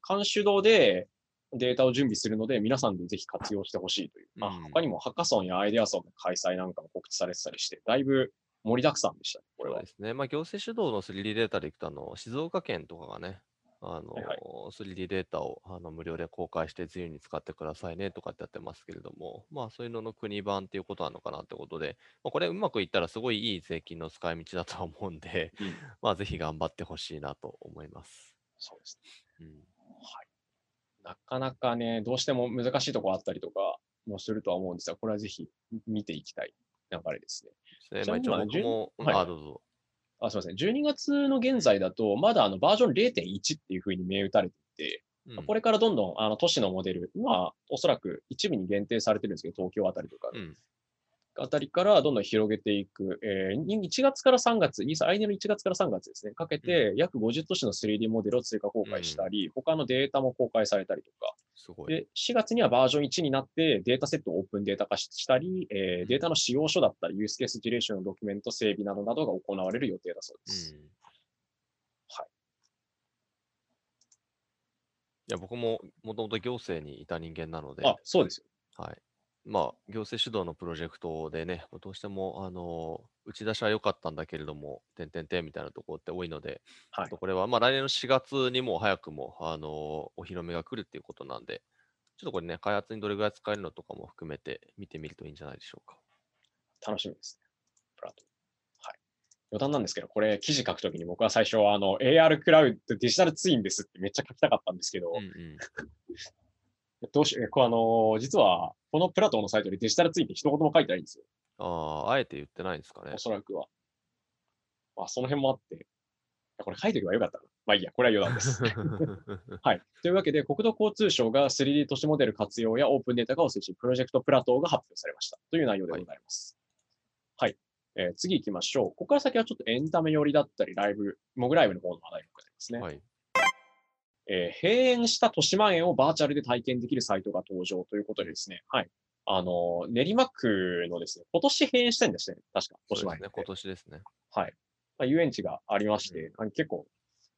監主導でデータを準備するので、皆さんでぜひ活用してほしいという。まあうん他にもハッカソンやアイデアソンの開催なんかも告知されてたりして、だいぶ盛りだくさんでしたね、これはそうで。すね。まあ、行政主導の 3D データでいくと、あの、静岡県とかがね、あの、はいはい 3D データをあの無料で公開して自由に使ってくださいねとかってやってますけれども、まあそういうのの国版っていうことなのかなってことで、まあ、これうまくいったらすごいいい税金の使い道だとは思うんで、うんまあぜひ頑張ってほしいなと思います。そうですね。うん。はい。なかなかね、どうしても難しいところあったりとかもするとは思うんですが、これはぜひ見ていきたい流れですね。でちなまあ一応みに今僕も、うんはいあ、どうぞ。あ、すみません。12月の現在だと、まだあのバージョン0.1っていうふうに銘打たれていて、うんこれからどんどんあの都市のモデル、今はおそらく一部に限定されてるんですけど、東京あたりとかのうん。あたりからどんどん広げていく、えー、に1月から3月、に来年の1月から3月ですね、かけて約50都市の 3D モデルを追加公開したり、他のデータも公開されたりとか、すごい。で、4月にはバージョン1になってデータセットをオープンデータ化ししたり、えーうんデータの使用書だったり、ユースケースジュレーションのドキュメント整備などなどが行われる予定だそうです。うんはい。いや、僕ももともと行政にいた人間なので、あ、そうですよ。はい。まあ、行政主導のプロジェクトでね、どうしても、あの、打ち出しは良かったんだけれども、点々点みたいなところって多いので、はいこれは、まあ、来年の4月にも早くも、あの、お披露目が来るっていうことなんで、ちょっとこれね、開発にどれぐらい使えるのとかも含めて見てみるといいんじゃないでしょうか。楽しみですね。プラトン。はい。余談なんですけど、これ記事書くときに僕は最初はあの AR クラウドデジタルツインですってめっちゃ書きたかったんですけど、うんうん。どうし、えこうあの、実はこのプラトンのサイトでデジタルツインって一言も書いてないんですよ。ああ、あえて言ってないんですかねお。そらくは。まあ、その辺もあって、これ書いておけばよかったな。まあいいや、これは余談です。はい。というわけで、国土交通省が 3D 都市モデル活用やオープンデータ化を推進、プロジェクトプラトーが発表されました。という内容でございます。はい。えー次行きましょう。ここから先はちょっとエンタメ寄りだったり、ライブ、モグライブの方の話題になりますね。はい。えー閉園した豊島園をバーチャルで体験できるサイトが登場ということでですね、はい。あのー練馬区のですね、今年閉園してんですね、確か、豊島園ですね。今年ですね。はい。まあ、遊園地がありまして、あの結構、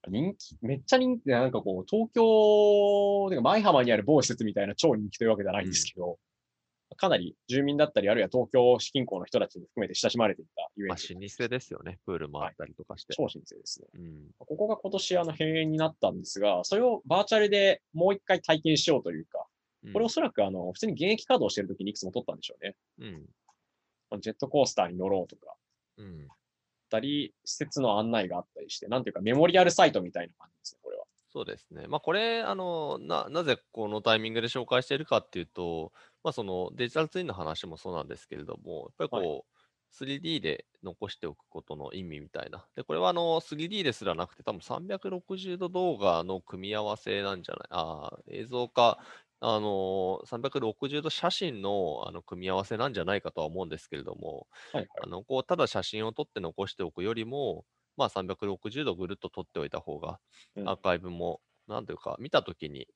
人気、めっちゃ人気で、なんかこう、東京、てか舞浜にある某施設みたいな超人気というわけではないんですけど、かなり住民だったり、あるいは東京市近郊の人たちに含めて親しまれていた遊まあ、園地。老舗ですよね。プールもあったりとかして。超老舗ですね。うん。ここが今年あの閉園になったんですが、それをバーチャルでもう一回体験しようというか、これおそらくあの、普通に現役稼働してる時にいくつも撮ったんでしょうね。うん。ジェットコースターに乗ろうとか、うん。ったり、施設の案内があったりして、なんていうかメモリアルサイトみたいな感じですね、これは。そうですね。まあ、これ、あの、な、なぜこのタイミングで紹介しているかっていうと、まあ、そのデジタルツインの話もそうなんですけれども、やっぱりこう、3D で残しておくことの意味みたいな。で、これはあの 3D ですらなくて、多分360度動画の組み合わせなんじゃないああ、映像か、あの360度写真のあの組み合わせなんじゃないかとは思うんですけれども、はいあのこうただ写真を撮って残しておくよりも、まあ、360度ぐるっと撮っておいた方が、うんアーカイブも、なんというか、見たときに、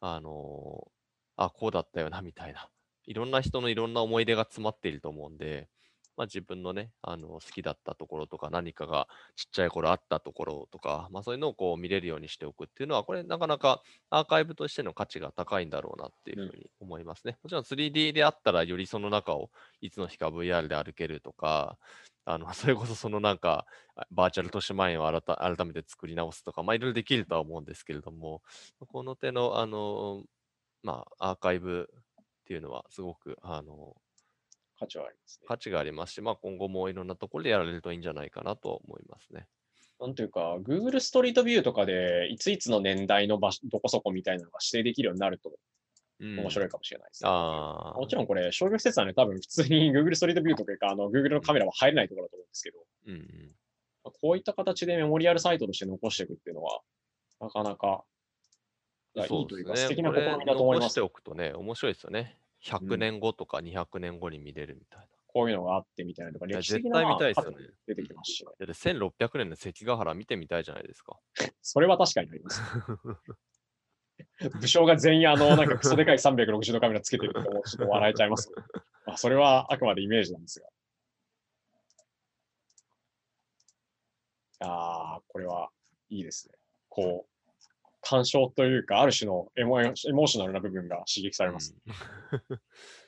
あのーあ、こうだったよな、みたいな。いろんな人のいろんな思い出が詰まっていると思うんで、まあ、自分のね、あの好きだったところとか、何かがちっちゃい頃あったところとか、まあ、そういうのをこう見れるようにしておくっていうのは、これなかなかアーカイブとしての価値が高いんだろうなっていうふうに思いますね。もちろん 3D であったら、よりその中をいつの日か VR で歩けるとか、あの それこそそのなんか、あバーチャル豊島園を改改めて作り直すとか、まあ、いろいろできるとは思うんですけれども、この手の、あの、まあ、アーカイブっていうのはすごく、あの、価値はありますね。価値がありますし、まあ、今後もいろんなところでやられるといいんじゃないかなと思いますね。なんというか、Google ストリートビューとかで、いついつの年代の場所、どこそこみたいなのが指定できるようになるとうん、面白いかもしれないですね。ああ、もちろんこれ、商業施設なんで多分普通に Google ストリートビューとかあの Google のカメラは入れないところだと思うんですけど、うんうん、まあこういった形でメモリアルサイトとして残していくっていうのは、なかなか、いやいいというか、素敵な試みだと思います残して。おくとね、面白いですよね。100年後とか200年後に見れるみたいな。こういうのがあってみたいなとか、歴史的絶対な見たいですよね出てきますしね、だって1600年の関ヶ原見てみたいじゃないですか。それは確かにあります。武将が全員あの、なんかクソでかい360度カメラつけてるって思うとちょっと笑えちゃいます。まあ、それはあくまでイメージなんですが。ああ、これはいいですね。こう、鑑賞というか、ある種のエモエモーショナルな部分が刺激されます。うん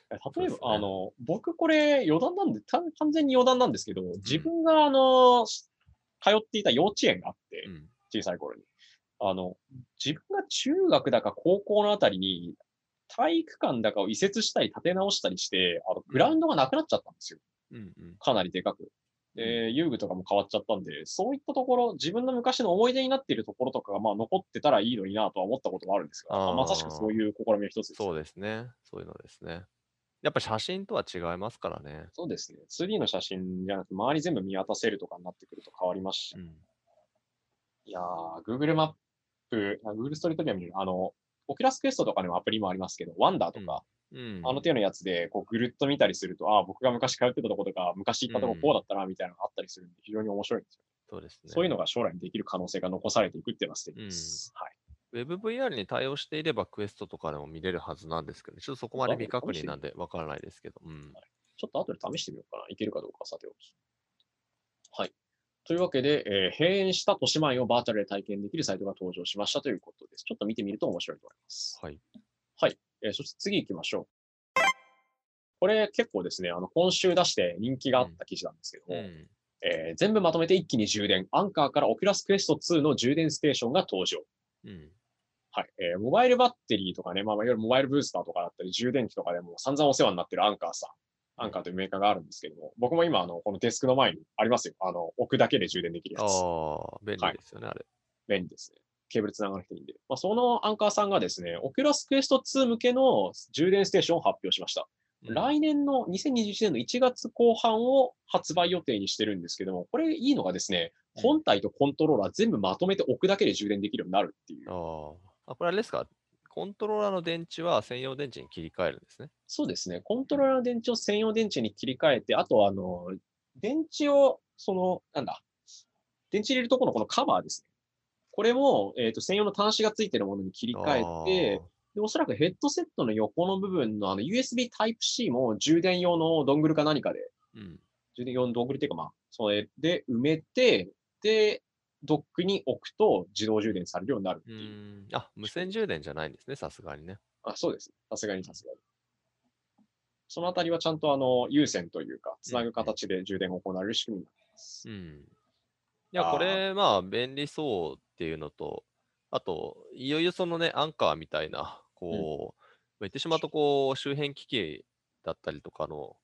例えば、ねあの、僕これ余談なんで、た完全に余談なんですけど、自分があの、通っていた幼稚園があって、うん小さい頃に。あの、自分が中学だか高校のあたりに、体育館だかを移設したり建て直したりして、あの、グラウンドがなくなっちゃったんですよ。うんうんかなりでかく。で、遊具とかも変わっちゃったんで、そういったところ、自分の昔の思い出になっているところとかが、まあ、残ってたらいいのになとは思ったこともあるんですが、あーまさしくそういう試みの一つです。そうですね。そういうのですね。やっぱ写真とは違いますからね。そうですね。2D の写真じゃなくて、周り全部見渡せるとかになってくると変わりますし、うんいやー、Google マップ、あ Google ストリートビュー見る、あの、 Oculus Quest とかでもアプリもありますけど、 Wander とか、うん、あの手のやつで、こう、ぐるっと見たりすると、ああ、僕が昔通ってたとことか、昔行ったとここうだったな、みたいなのがあったりするんで、非常に面白いんですよ。そうですね。そういうのが将来にできる可能性が残されていくっていうのは素敵です。はい。WebVR に対応していれば Quest とかでも見れるはずなんですけど、ちょっとそこまで未確認なんでわからないですけど。うん。ちょっと後で試してみようかな。いけるかどうかはさておき。はい。というわけで、えー閉園した豊島園をバーチャルで体験できるサイトが登場しましたということです。ちょっと見てみると面白いと思います。はい。はい。えーそして次行きましょう。これ結構ですね、あの、今週出して人気があった記事なんですけども、うん。えー全部まとめて一気に充電。 Anker から Oculus Quest 2の充電ステーションが登場。うん。はい。えーモバイルバッテリーとかね、まあ、いわゆるモバイルブースターとかだったり、充電器とかでも散々お世話になってる Anker さん。Anker というメーカーがあるんですけども、僕も今、あの、このデスクの前にありますよ。あの、置くだけで充電できるやつ。ああ、便利ですよね、あれ。便利ですね。ケーブル繋がなくていいんで。まあ、その Anker さんがですね、 Oculus Quest 2向けの充電ステーションを発表しました。うん来年の2021年の1月後半を発売予定にしてるんですけども、これいいのがですね、うん本体とコントローラー全部まとめて置くだけで充電できるようになるっていう。あーあ。これあれですか？コントローラーの電池は専用電池に切り替えるんですね。そうですね。コントローラーの電池を専用電池に切り替えて、あとはあの、電池を、その、なんだ、電池入れるところのこのカバーですね。これも、えっ、と、専用の端子がついてるものに切り替えて、でおそらくヘッドセットの横の部分のあの USB Type-C も充電用のドングルか何かで、うん。充電用のドングルっていうかまあ、それで埋めて、で、ドックに置くと自動充電されるようになるってういう。ん。あ、無線充電じゃないんですね、さすがにね。あ、そうです。さすがにさすがに。そのあたりはちゃんとあの、有線というか、つなぐ形で充電が行われる仕組みになっています。うん。いや、これ、まあ、便利そうっていうのと、あと、いよいよそのね、アンカーみたいな、こう、まあ言ってしまうと、こう、周辺機器だったりとかの、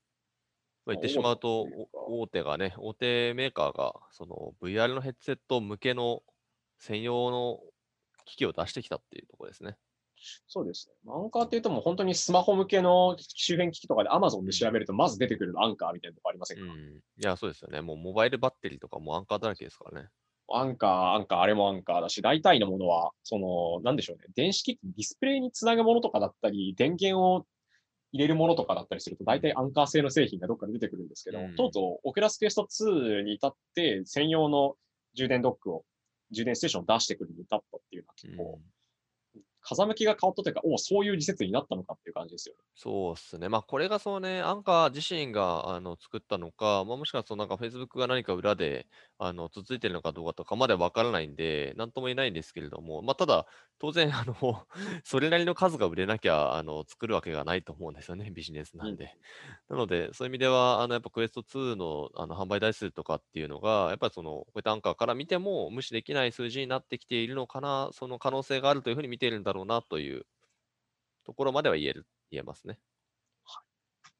まあ、言ってしまうと大手がね、大手メーカーが、その VR のヘッドセット向けの専用の機器を出してきたっていうところですね。そうですね。アンカーっていうともう本当にスマホ向けの周辺機器とかで Amazon で調べるとまず出てくるのアンカーみたいなとこありませんか、うん。いや、そうですよね。もうモバイルバッテリーとかもアンカーだらけですからね。アンカー、アンカー、あれもアンカーだし、大体のものは、その、なんでしょうね。電子機器、ディスプレイにつなぐものとかだったり、電源を入れるものとかだったりすると、大体アンカー製の製品がどっかで出てくるんですけど、うん。とうとう、オクラスクエスト2に至って、専用の充電ドックを、充電ステーションを出してくるに至ったっていうのは結構、風向きが変わったというか、おそういう時節になったのかっていう感じですよね。そうっすね。まあ、これがそうね、アンカー自身があの作ったのか、まあ、もしくはそのなんか Facebook が何か裏であのつっついてるのかどうかとかまではわからないんで、なんとも言えないんですけれども、まあ、ただ、当然、あの、それなりの数が売れなきゃ、あの、作るわけがないと思うんですよね、ビジネスなんで。なので、そういう意味では、あの、やっぱクエスト2のあの販売台数とかっていうのが、やっぱりその、こういったアンカーから見ても無視できない数字になってきているのかな、その可能性があるというふうに見ているんだろうなというところまでは言える、言えますね。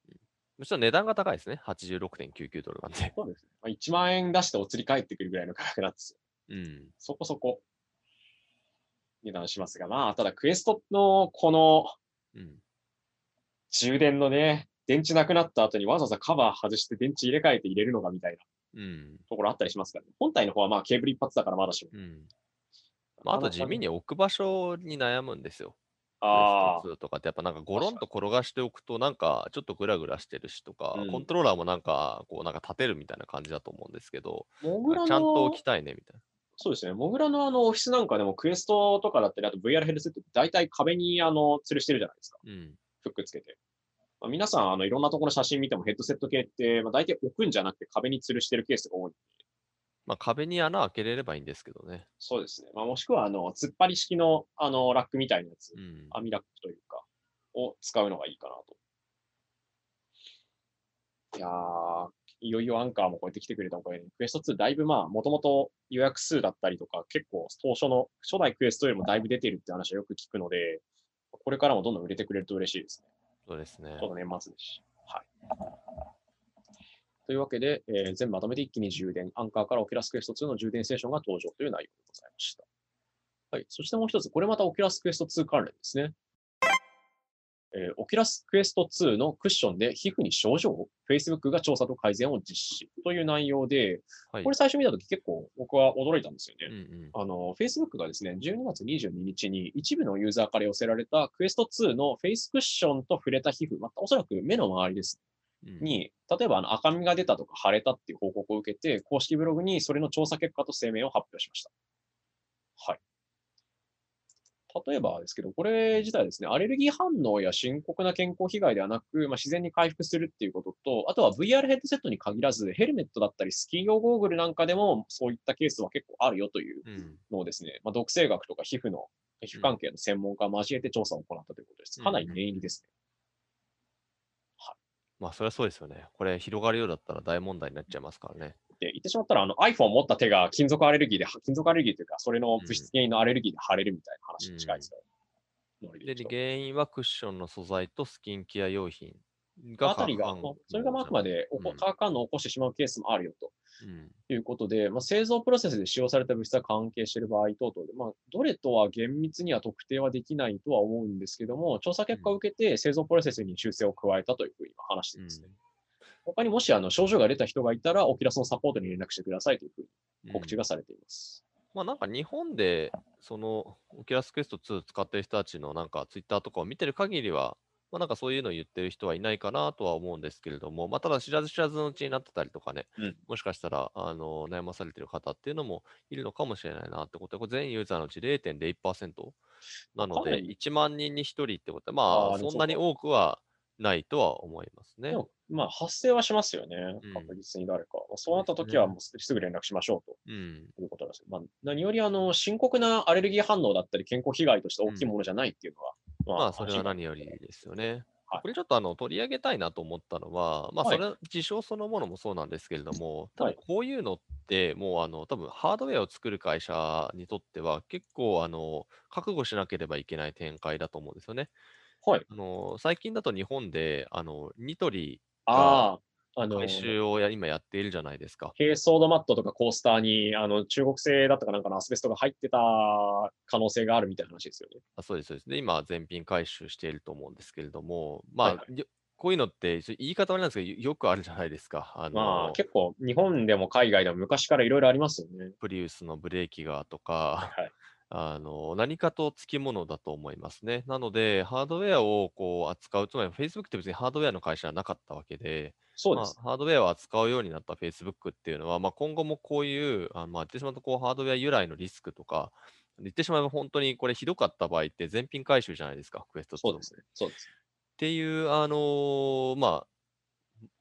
うんむしろ値段が高いですね。86.99ドルなんで。そうですね。まあ、1万円出してお釣り返ってくるぐらいの価格なんですよ。うん。そこそこ値段しますが、まあ、ただクエストのこのうん。充電のね、電池なくなった後にわざわざカバー外して電池入れ替えて入れるのがみたいなうん。ところあったりしますからね。本体の方はまあケーブル一発だからまだしも。うん。まあ、あと地味に置く場所に悩むんですよ。ああ、2とかってやっぱなんかゴロンと転がしておくとなんかちょっとグラグラしてるしとか、うんコントローラーもなんかこうなんか立てるみたいな感じだと思うんですけど、モグラちゃんとの置きたいねみたいそうですね。モグラのあのオフィスなんかでもクエストとかだったり、あと VR ヘルセットって大体壁にあの吊るしてるじゃないですか。な。うん。フックつけて。まあ、皆さん、あの、いろんなところの写真見てもヘッドセット系って、まあ、大体置くんじゃなくて壁に吊るしてるケースが多い。まあ壁に穴開けれればいいんですけどね。そうですね。まあ、もしくは、あの、突っ張り式の、あの、ラックみたいなやつ、うん。網ラックというか、を使うのがいいかなと。いやー、いよいよ Anker もこうやって来てくれたおかげで、 Quest 2だいぶまあ、もともと予約数だったりとか、結構当初の初代 Quest よりもだいぶ出てるって話はよく聞くので、これからもどんどん売れてくれると嬉しいですね。そうですねちょ。うど年末ですし。はい。というわけで、えー全部まとめて一気に充電、 Anker から Oculus Quest 2の充電ステーションが登場という内容でございました。はい。そしてもう一つ、これまた Oculus Quest 2関連ですね。えー Oculus Quest 2のクッションで皮膚に症状 ?Facebook が調査と改善を実施という内容で、はいこれ。最初見たとき結構僕は驚いたんですよね。うんうん。あの、Facebook がですね、12月22日に一部のユーザーから寄せられた Quest 2のフェイスクッションと触れた皮膚、またおそらく目の周りです。うんに、例えばあの赤みが出たとか腫れたっていう報告を受けて、公式ブログにそれの調査結果と声明を発表しました。はい。例えばですけど、これ自体ですね、アレルギー反応や深刻な健康被害ではなく、まあ、自然に回復するっていうことと、あとは VR ヘッドセットに限らず、ヘルメットだったりスキー用ゴーグルなんかでもそういったケースは結構あるよといううん。のをですね、まあ、毒性学とか皮膚の、皮膚関係の専門家を交えて調査を行ったということです。かなり念入りですね。まあそれはそうですよね。これ広がるようだったら大問題になっちゃいますからね。で、言ってしまったら、あの iPhone を持った手が金属アレルギーで、金属アレルギーというか、それの物質原因のアレルギーで腫れるみたいな話に近いですよ。ノリで、言うと原因はクッションの素材とスキンケア用品があたりが、それがまああくまで化学反応を起こしてしまうケースもあるよとうん。いうことで、まあ、製造プロセスで使用された物質が関係している場合等々で、まあ、どれとは厳密には特定はできないとは思うんですけども、調査結果を受けて製造プロセスに修正を加えたというふうに話していますね。他にもしあの症状が出た人がいたら、 Oculus のサポートに連絡してくださいというふうに告知が。がされています。まあなんか日本で、その、 Oculus Quest 2使ってる人たちのなんかツイッターとかを見てる限りは、まあ、なんかそういうのを言ってる人はいないかなとは思うんですけれども、まあ、ただ知らず知らずのうちになってたりとかね、うんもしかしたらあの悩まされてる方っていうのもいるのかもしれないなってことで、これ全ユーザーのうち0.01%なので、かなり1万人に1人ってことは、まあ、そんなに多くはないとは思いますねまあ、発生はしますよねうん。確実に誰か。まあそうなった時はもうすすぐ連絡しましょうと。うん。ということですよ。まあ、何よりあの深刻なアレルギー反応だったり健康被害として大きいものじゃないっていうのは、まあ、それは何よりですよね。はいこれちょっとあの取り上げたいなと思ったのは、まあ、はいそれ、事象そのものもそうなんですけれども、多はい分こういうのって、もうあの多分ハードウェアを作る会社にとっては、結構あの覚悟しなければいけない展開だと思うんですよね。はい。あの最近だと日本であのニトリああ、あの、回収をや今やっているじゃないですか。軽ソードマットとかコースターにあの中国製だったかなんかのアスベストが入ってた可能性があるみたいな話ですよね。あそうです、そうです。で、今、全品回収していると思うんですけれども、まあ、はいはよこういうのって、言い方はあれなんですけど、よよくあるじゃないですか。あのまあ結構日本でも海外でも昔からいろいろありますよね。プリウスのブレーキがとはか、いはい。あの何かとつきものだと思いますね。なので、ハードウェアをこう扱う、つまり Facebook って別にハードウェアの会社はなかったわけで、そうです。まあ、ハードウェアを扱うようになった Facebook っていうのは、まあ、今後もこういう、あまあ、言ってしまうとこうハードウェア由来のリスクとか、言ってしまえば本当にこれひどかった場合って全品回収じゃないですか、クエスト2もそうですね。そうです。っていう、あのーまあ、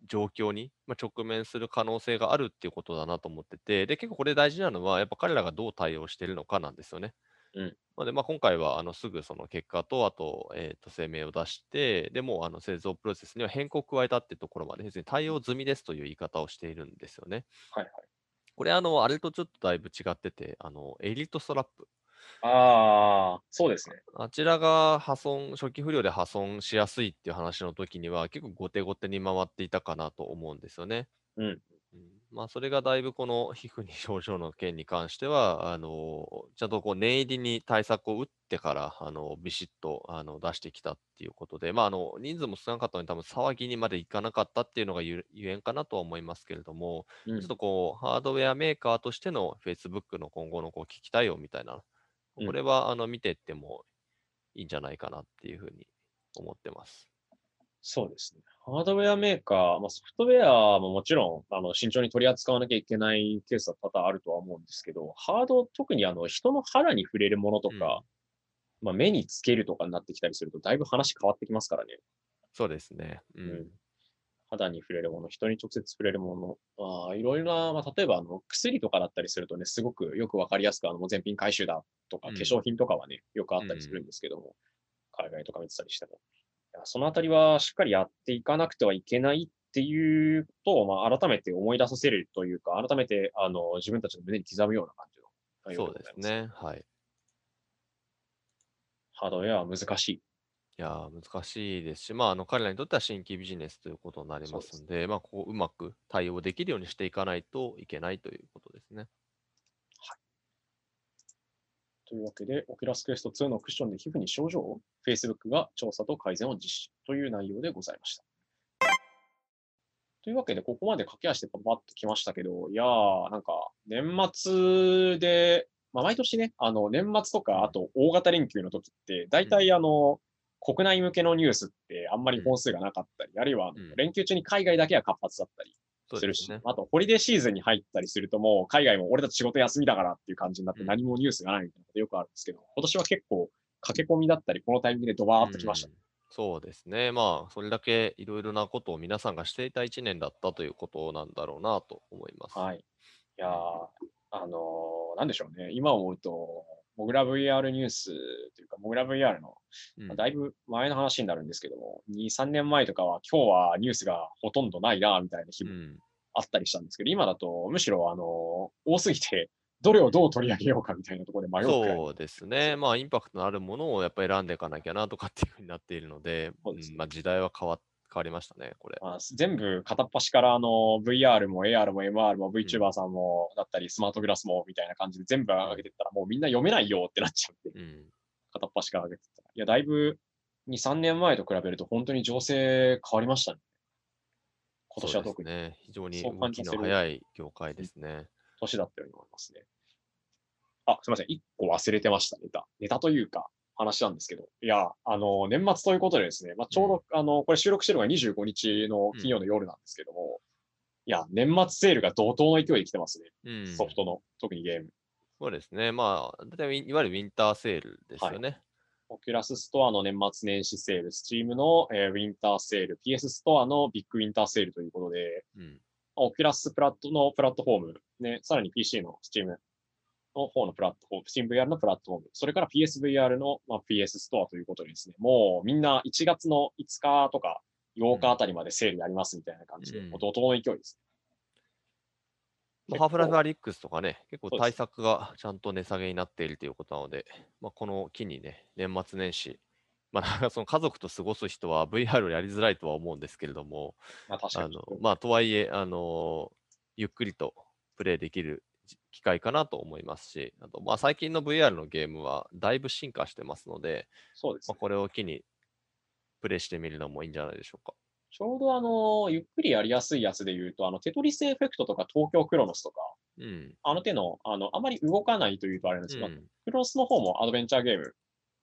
状況に、まあ、直面する可能性があるっていうことだなと思ってて、で、結構これ大事なのは、やっぱ彼らがどう対応しているのかなんですよね。うんまあでまあ、今回はあのすぐその結果と、あと,、えーと声明を出して、でもうあの製造プロセスには変更を加えたっていうところまで、別に対応済みですという言い方をしているんですよね。はいはい。これ、あの、あれとちょっとだいぶ違ってて、あの、エリートストラップ。ああ、そうですね。あちらが破損、初期不良で破損しやすいっていう話の時には、結構後手後手に回っていたかなと思うんですよね。うん。うんまあ、それがだいぶこの皮膚に 症状の件に関しては、あのちゃんとこう念入りに対策を打ってから、あのビシッとあの出してきたっていうことで、まあ、あの人数も少なかったのに、多分騒ぎにまでいかなかったっていうのがゆゆえんかなとは思いますけれども、うんちょっとこう、ハードウェアメーカーとしての Facebook の今後のこう危機対応みたいな、うんこれはあの見ていってもいいんじゃないかなっていうふうに思ってます。そうですね。ハードウェアメーカー、まあ、ソフトウェアももちろんあの慎重に取り扱わなきゃいけないケースは多々あるとは思うんですけど、ハード、特にあの人の肌に触れるものとか、まあ、目につけるとかになってきたりすると、だいぶ話変わってきますからね。そうですね。うん。うん肌に触れるもの、人に直接触れるもの、あーいろいろな、まあ、例えばあの薬とかだったりするとね、すごくよくわかりやすく、あのもう全品回収だとか、うん化粧品とかはね、よくあったりするんですけども、海外とか見てたりしても。そのあたりはしっかりやっていかなくてはいけないっていうことを、まあ、改めて思い出させるというか、改めてあの自分たちの胸に刻むような感じのそうです。すね。はい。ハードウェアは難しい。いやー、難しいですし、まあ、あの彼らにとっては新規ビジネスということになりますすので、まあ、こううまく対応できるようにしていかないといけないということですね。というわけで、 Oculus Quest 2のクッションで皮膚に症状を Facebook が調査と改善を実施という内容でございました。というわけで、ここまで駆け足でパパッと来ましたけど、いやー、なんか、年末で、まあ、毎年ね、あの、年末とか、あと大型連休の時って、大体あの、国内向けのニュースってあんまり本数がなかったり、あるいは連休中に海外だけが活発だったりするし、ね。あと、ホリデーシーズンに入ったりすると、もう海外も俺たち仕事休みだからっていう感じになって、うん何もニュースがないみたいなことよくあるんですけど、今年は結構駆け込みだったり、このタイミングでドバーっときました。うんそうですね。まあ、それだけいろいろなことを皆さんがしていた1年だったということなんだろうなと思います。はい。いやー、あのーなんでしょうね。今思うと、モグラ VR ニュースというか、モグラ VR の、うん。まあだいぶ前の話になるんですけども、2、3年前とかは、今日はニュースがほとんどないな、みたいな日もうん。あったりしたんですけど、今だと、むしろ、あのー多すぎて、どれをどう取り上げようかみたいなところで迷うそうですね。まあ、インパクトのあるものをやっぱり選んでいかなきゃなとかっていうふうになっているので、ですね。うん。まあ、時代は変わ変わりましたね、これ。まあ、全部片っ端からあの VR も AR も MR も VTuber さんもだったり、スマートグラスもみたいな感じで全部上げてったらもうみんな読めないよってなっちゃうんで、うん。片っ端から上げてったら。いや、だいぶ2、3年前と比べると本当に情勢変わりましたね。今年は特にね。非常に動きの早い業界ですね。年だったように思いますね。あ、すみません。1個忘れてました、ネタ。ネタというか、話なんですけど、いや、あの、年末ということでですね、まあ、ちょうど、あの、これ収録してるのが25日の金曜の夜なんですけども、いや、年末セールが怒涛の勢いで来てますね。うんソフトの、特にゲーム。そうですね。まあ、だいたいいわゆるウィンターセールですよね。 Oculus ストアの年末年始セール、スチームの、えーウィンターセール、PS ストアのビッグウィンターセールということで、うん。 Oculus プラットのプラットフォーム、ね、さらに PC の Steam の方のプラットフォーム、SteamVR のプラットフォーム、それから PSVR の、まあ、PS ストアということでですね、もうみんな1月の5日とか8日あたりまでセールやりますみたいな感じで、うんもう怒涛の勢いです。まあ、ハーフライフアリックスとかね、結構大作がちゃんと値下げになっているということなので、まあ、この機にね、年末年始、まあ、なんかその家族と過ごす人は VR をやりづらいとは思うんですけれども、まあ。あのまあ、とはいえ、あのゆっくりとプレイできる機会かなと思いますし、あとまあ、最近の VR のゲームはだいぶ進化してますので、そうですね、まあ、これを機にプレイしてみるのもいいんじゃないでしょうか。ちょうどあの、ゆっくりやりやすいやつで言うと、あの、テトリスエフェクトとか東京クロノスとか、うん。あの手の、あの、あまり動かないというとあれなんですけど、うん Chronos の方もアドベンチャーゲーム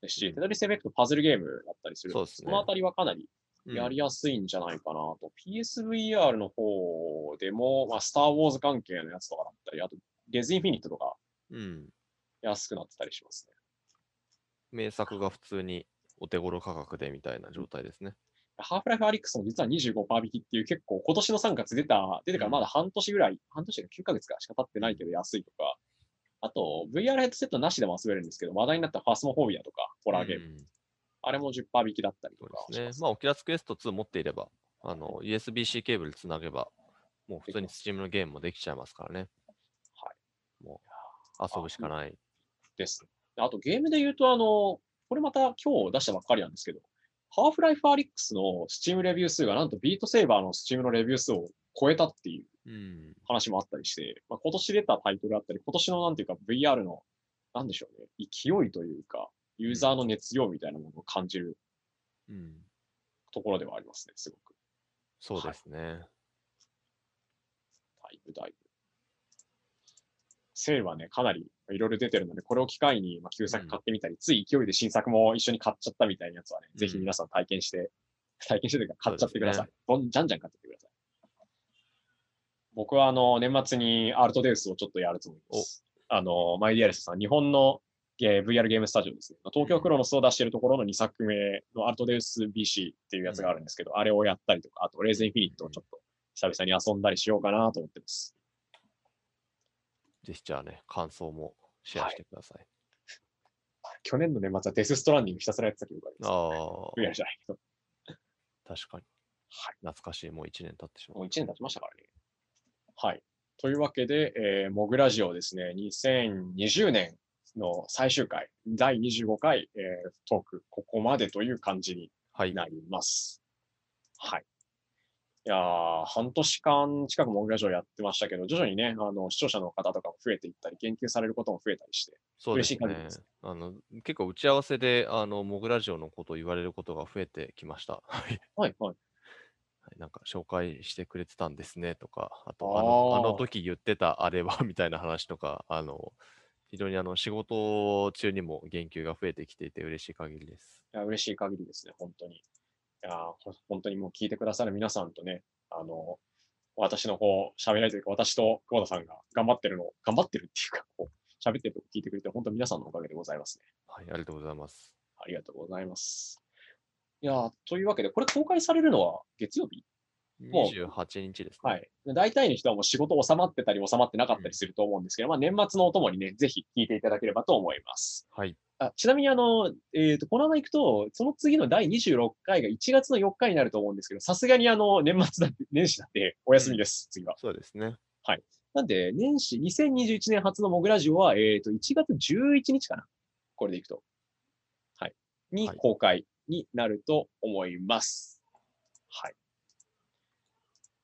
ですし、うん Tetris Effect パズルゲームだったりするのそうですねそのあたりはかなりうんやりやすいんじゃないかなと。PSVR の方でも、まあ、スター・ウォーズ関係のやつとかだったり、あと、 Rez Infinite とかうん。安くなってたりしますね。名作が普通にお手頃価格でみたいな状態ですね。ハーフライフアリックスも実は25%引きっていう結構今年の3月出た、出てからまだ半年ぐらい、半年が9ヶ月かしか経ってないけど安いとか、あと VR ヘッドセットなしでも遊べるんですけど、話題になった Phasmophobia とか、ホラーゲーム、うんあれも10%引きだったりとそうかします。。ですねまあ、 Oculus Quest 2持っていれば、あの、USB-C ケーブルつなげば、もう普通に Steam のゲームもできちゃいますからね。はい。もう遊ぶしかない。です。あとゲームで言うと、あの、これまた今日出したばっかりなんですけど、ハーフライフアリックスの Steam レビュー数がなんと Beat Saber の Steam のレビュー数を超えたっていううん。話もあったりして、まあ、今年出たタイトルだったり、今年のなんていうか VR の、なんでしょうね、勢いというか、ユーザーの熱量みたいなものを感じるうん。ところではありますね、すごく。そうですね。だいぶだいぶ。セールはね、かなりいろいろ出てるので、これを機会にまあ旧作買ってみたり、つい勢いで新作も一緒に買っちゃったみたいなやつはね、ぜひ皆さん体験して、体験してというか買っちゃってください。どんじゃんじゃん買ってってください。僕はあの、年末にアルトデウスをちょっとやるつもりです。あの、マイディアレスさん、日本のゲー VR ゲームスタジオですね。東京クロノスを出しているところの2作目のアルトデウス BC っていうやつがあるんですけど、あれをやったりとか、あとレーズンインフィニットをちょっと久々に遊んだりしようかなと思ってます。ぜひじゃあね、感想もシェアしてください。去年の年末はデスストランディングひたすらやってた記憶があ。あじゃないけど。確かに。懐かしい。もう1年経ってしまもうう。1年経ちましたからね。はい。というわけで、えー、モグラジオですね、2020年の最終回、第25回、えートーク、ここまでという感じにはい。なります。はい。いやー、半年間近くモグラジオやってましたけど、徐々にね、あの、視聴者の方とかも増えていったり、言及されることも増えたりして、そうですね嬉しい限りです。あの結構打ち合わせで、あの、モグラジオのことを言われることが増えてきました。はい。はい、はい。はいなんか紹介してくれてたんですねとか、あとああの、あーの時言ってたあれは みたいな話とか、あの、非常にあの仕事中にも言及が増えてきていて嬉しい限りです。いや、嬉しい限りですね、本当に。いや本当にもう聞いてくださる皆さんとね、あの、私のこう、喋られというか、私と久保田さんが頑張ってるの、頑張ってるっていうか、こう、喋ってるとこ聞いてくれて、本当皆さんのおかげでございますね。はい、ありがとうございます。ありがとうございます。いやー、というわけで、これ公開されるのは月曜日？もう28日ですね。はい。大体の人はもう仕事収まってたり収まってなかったりすると思うんですけど、まあ年末のお供にね、ぜひ聞いていただければと思います。はい。あちなみにあの、えっ、と、このまま行くと、その次の第26回が1月の4日になると思うんですけど、さすがにあの、年末だって、年始だってお休みです、次は。そうですね。なんで、年始、2021年初のモグラジオは、えっ、と、1月11日かな。これでいくと。はい。にはい公開になると思います。はい。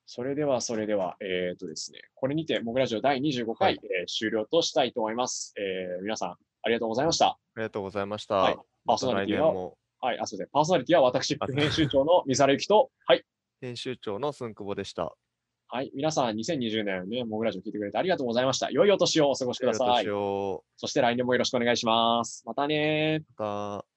それでは、それでは、えっ、とですね、これにて、モグラジオ第25回、はいえー終了としたいと思います。えー皆さん、ありがとうございました。ありがとうございました。はいパーソナリティははい、あ、すみません。パーソナリティは私、副編集長の三原由紀と、はい。編集長のすんくぼでした。はい。皆さん、2020年ね、モグラジオ聞いてくれてありがとうございました。良いお年をお過ごしくださいそして来年もよろしくお願いします。またねまた。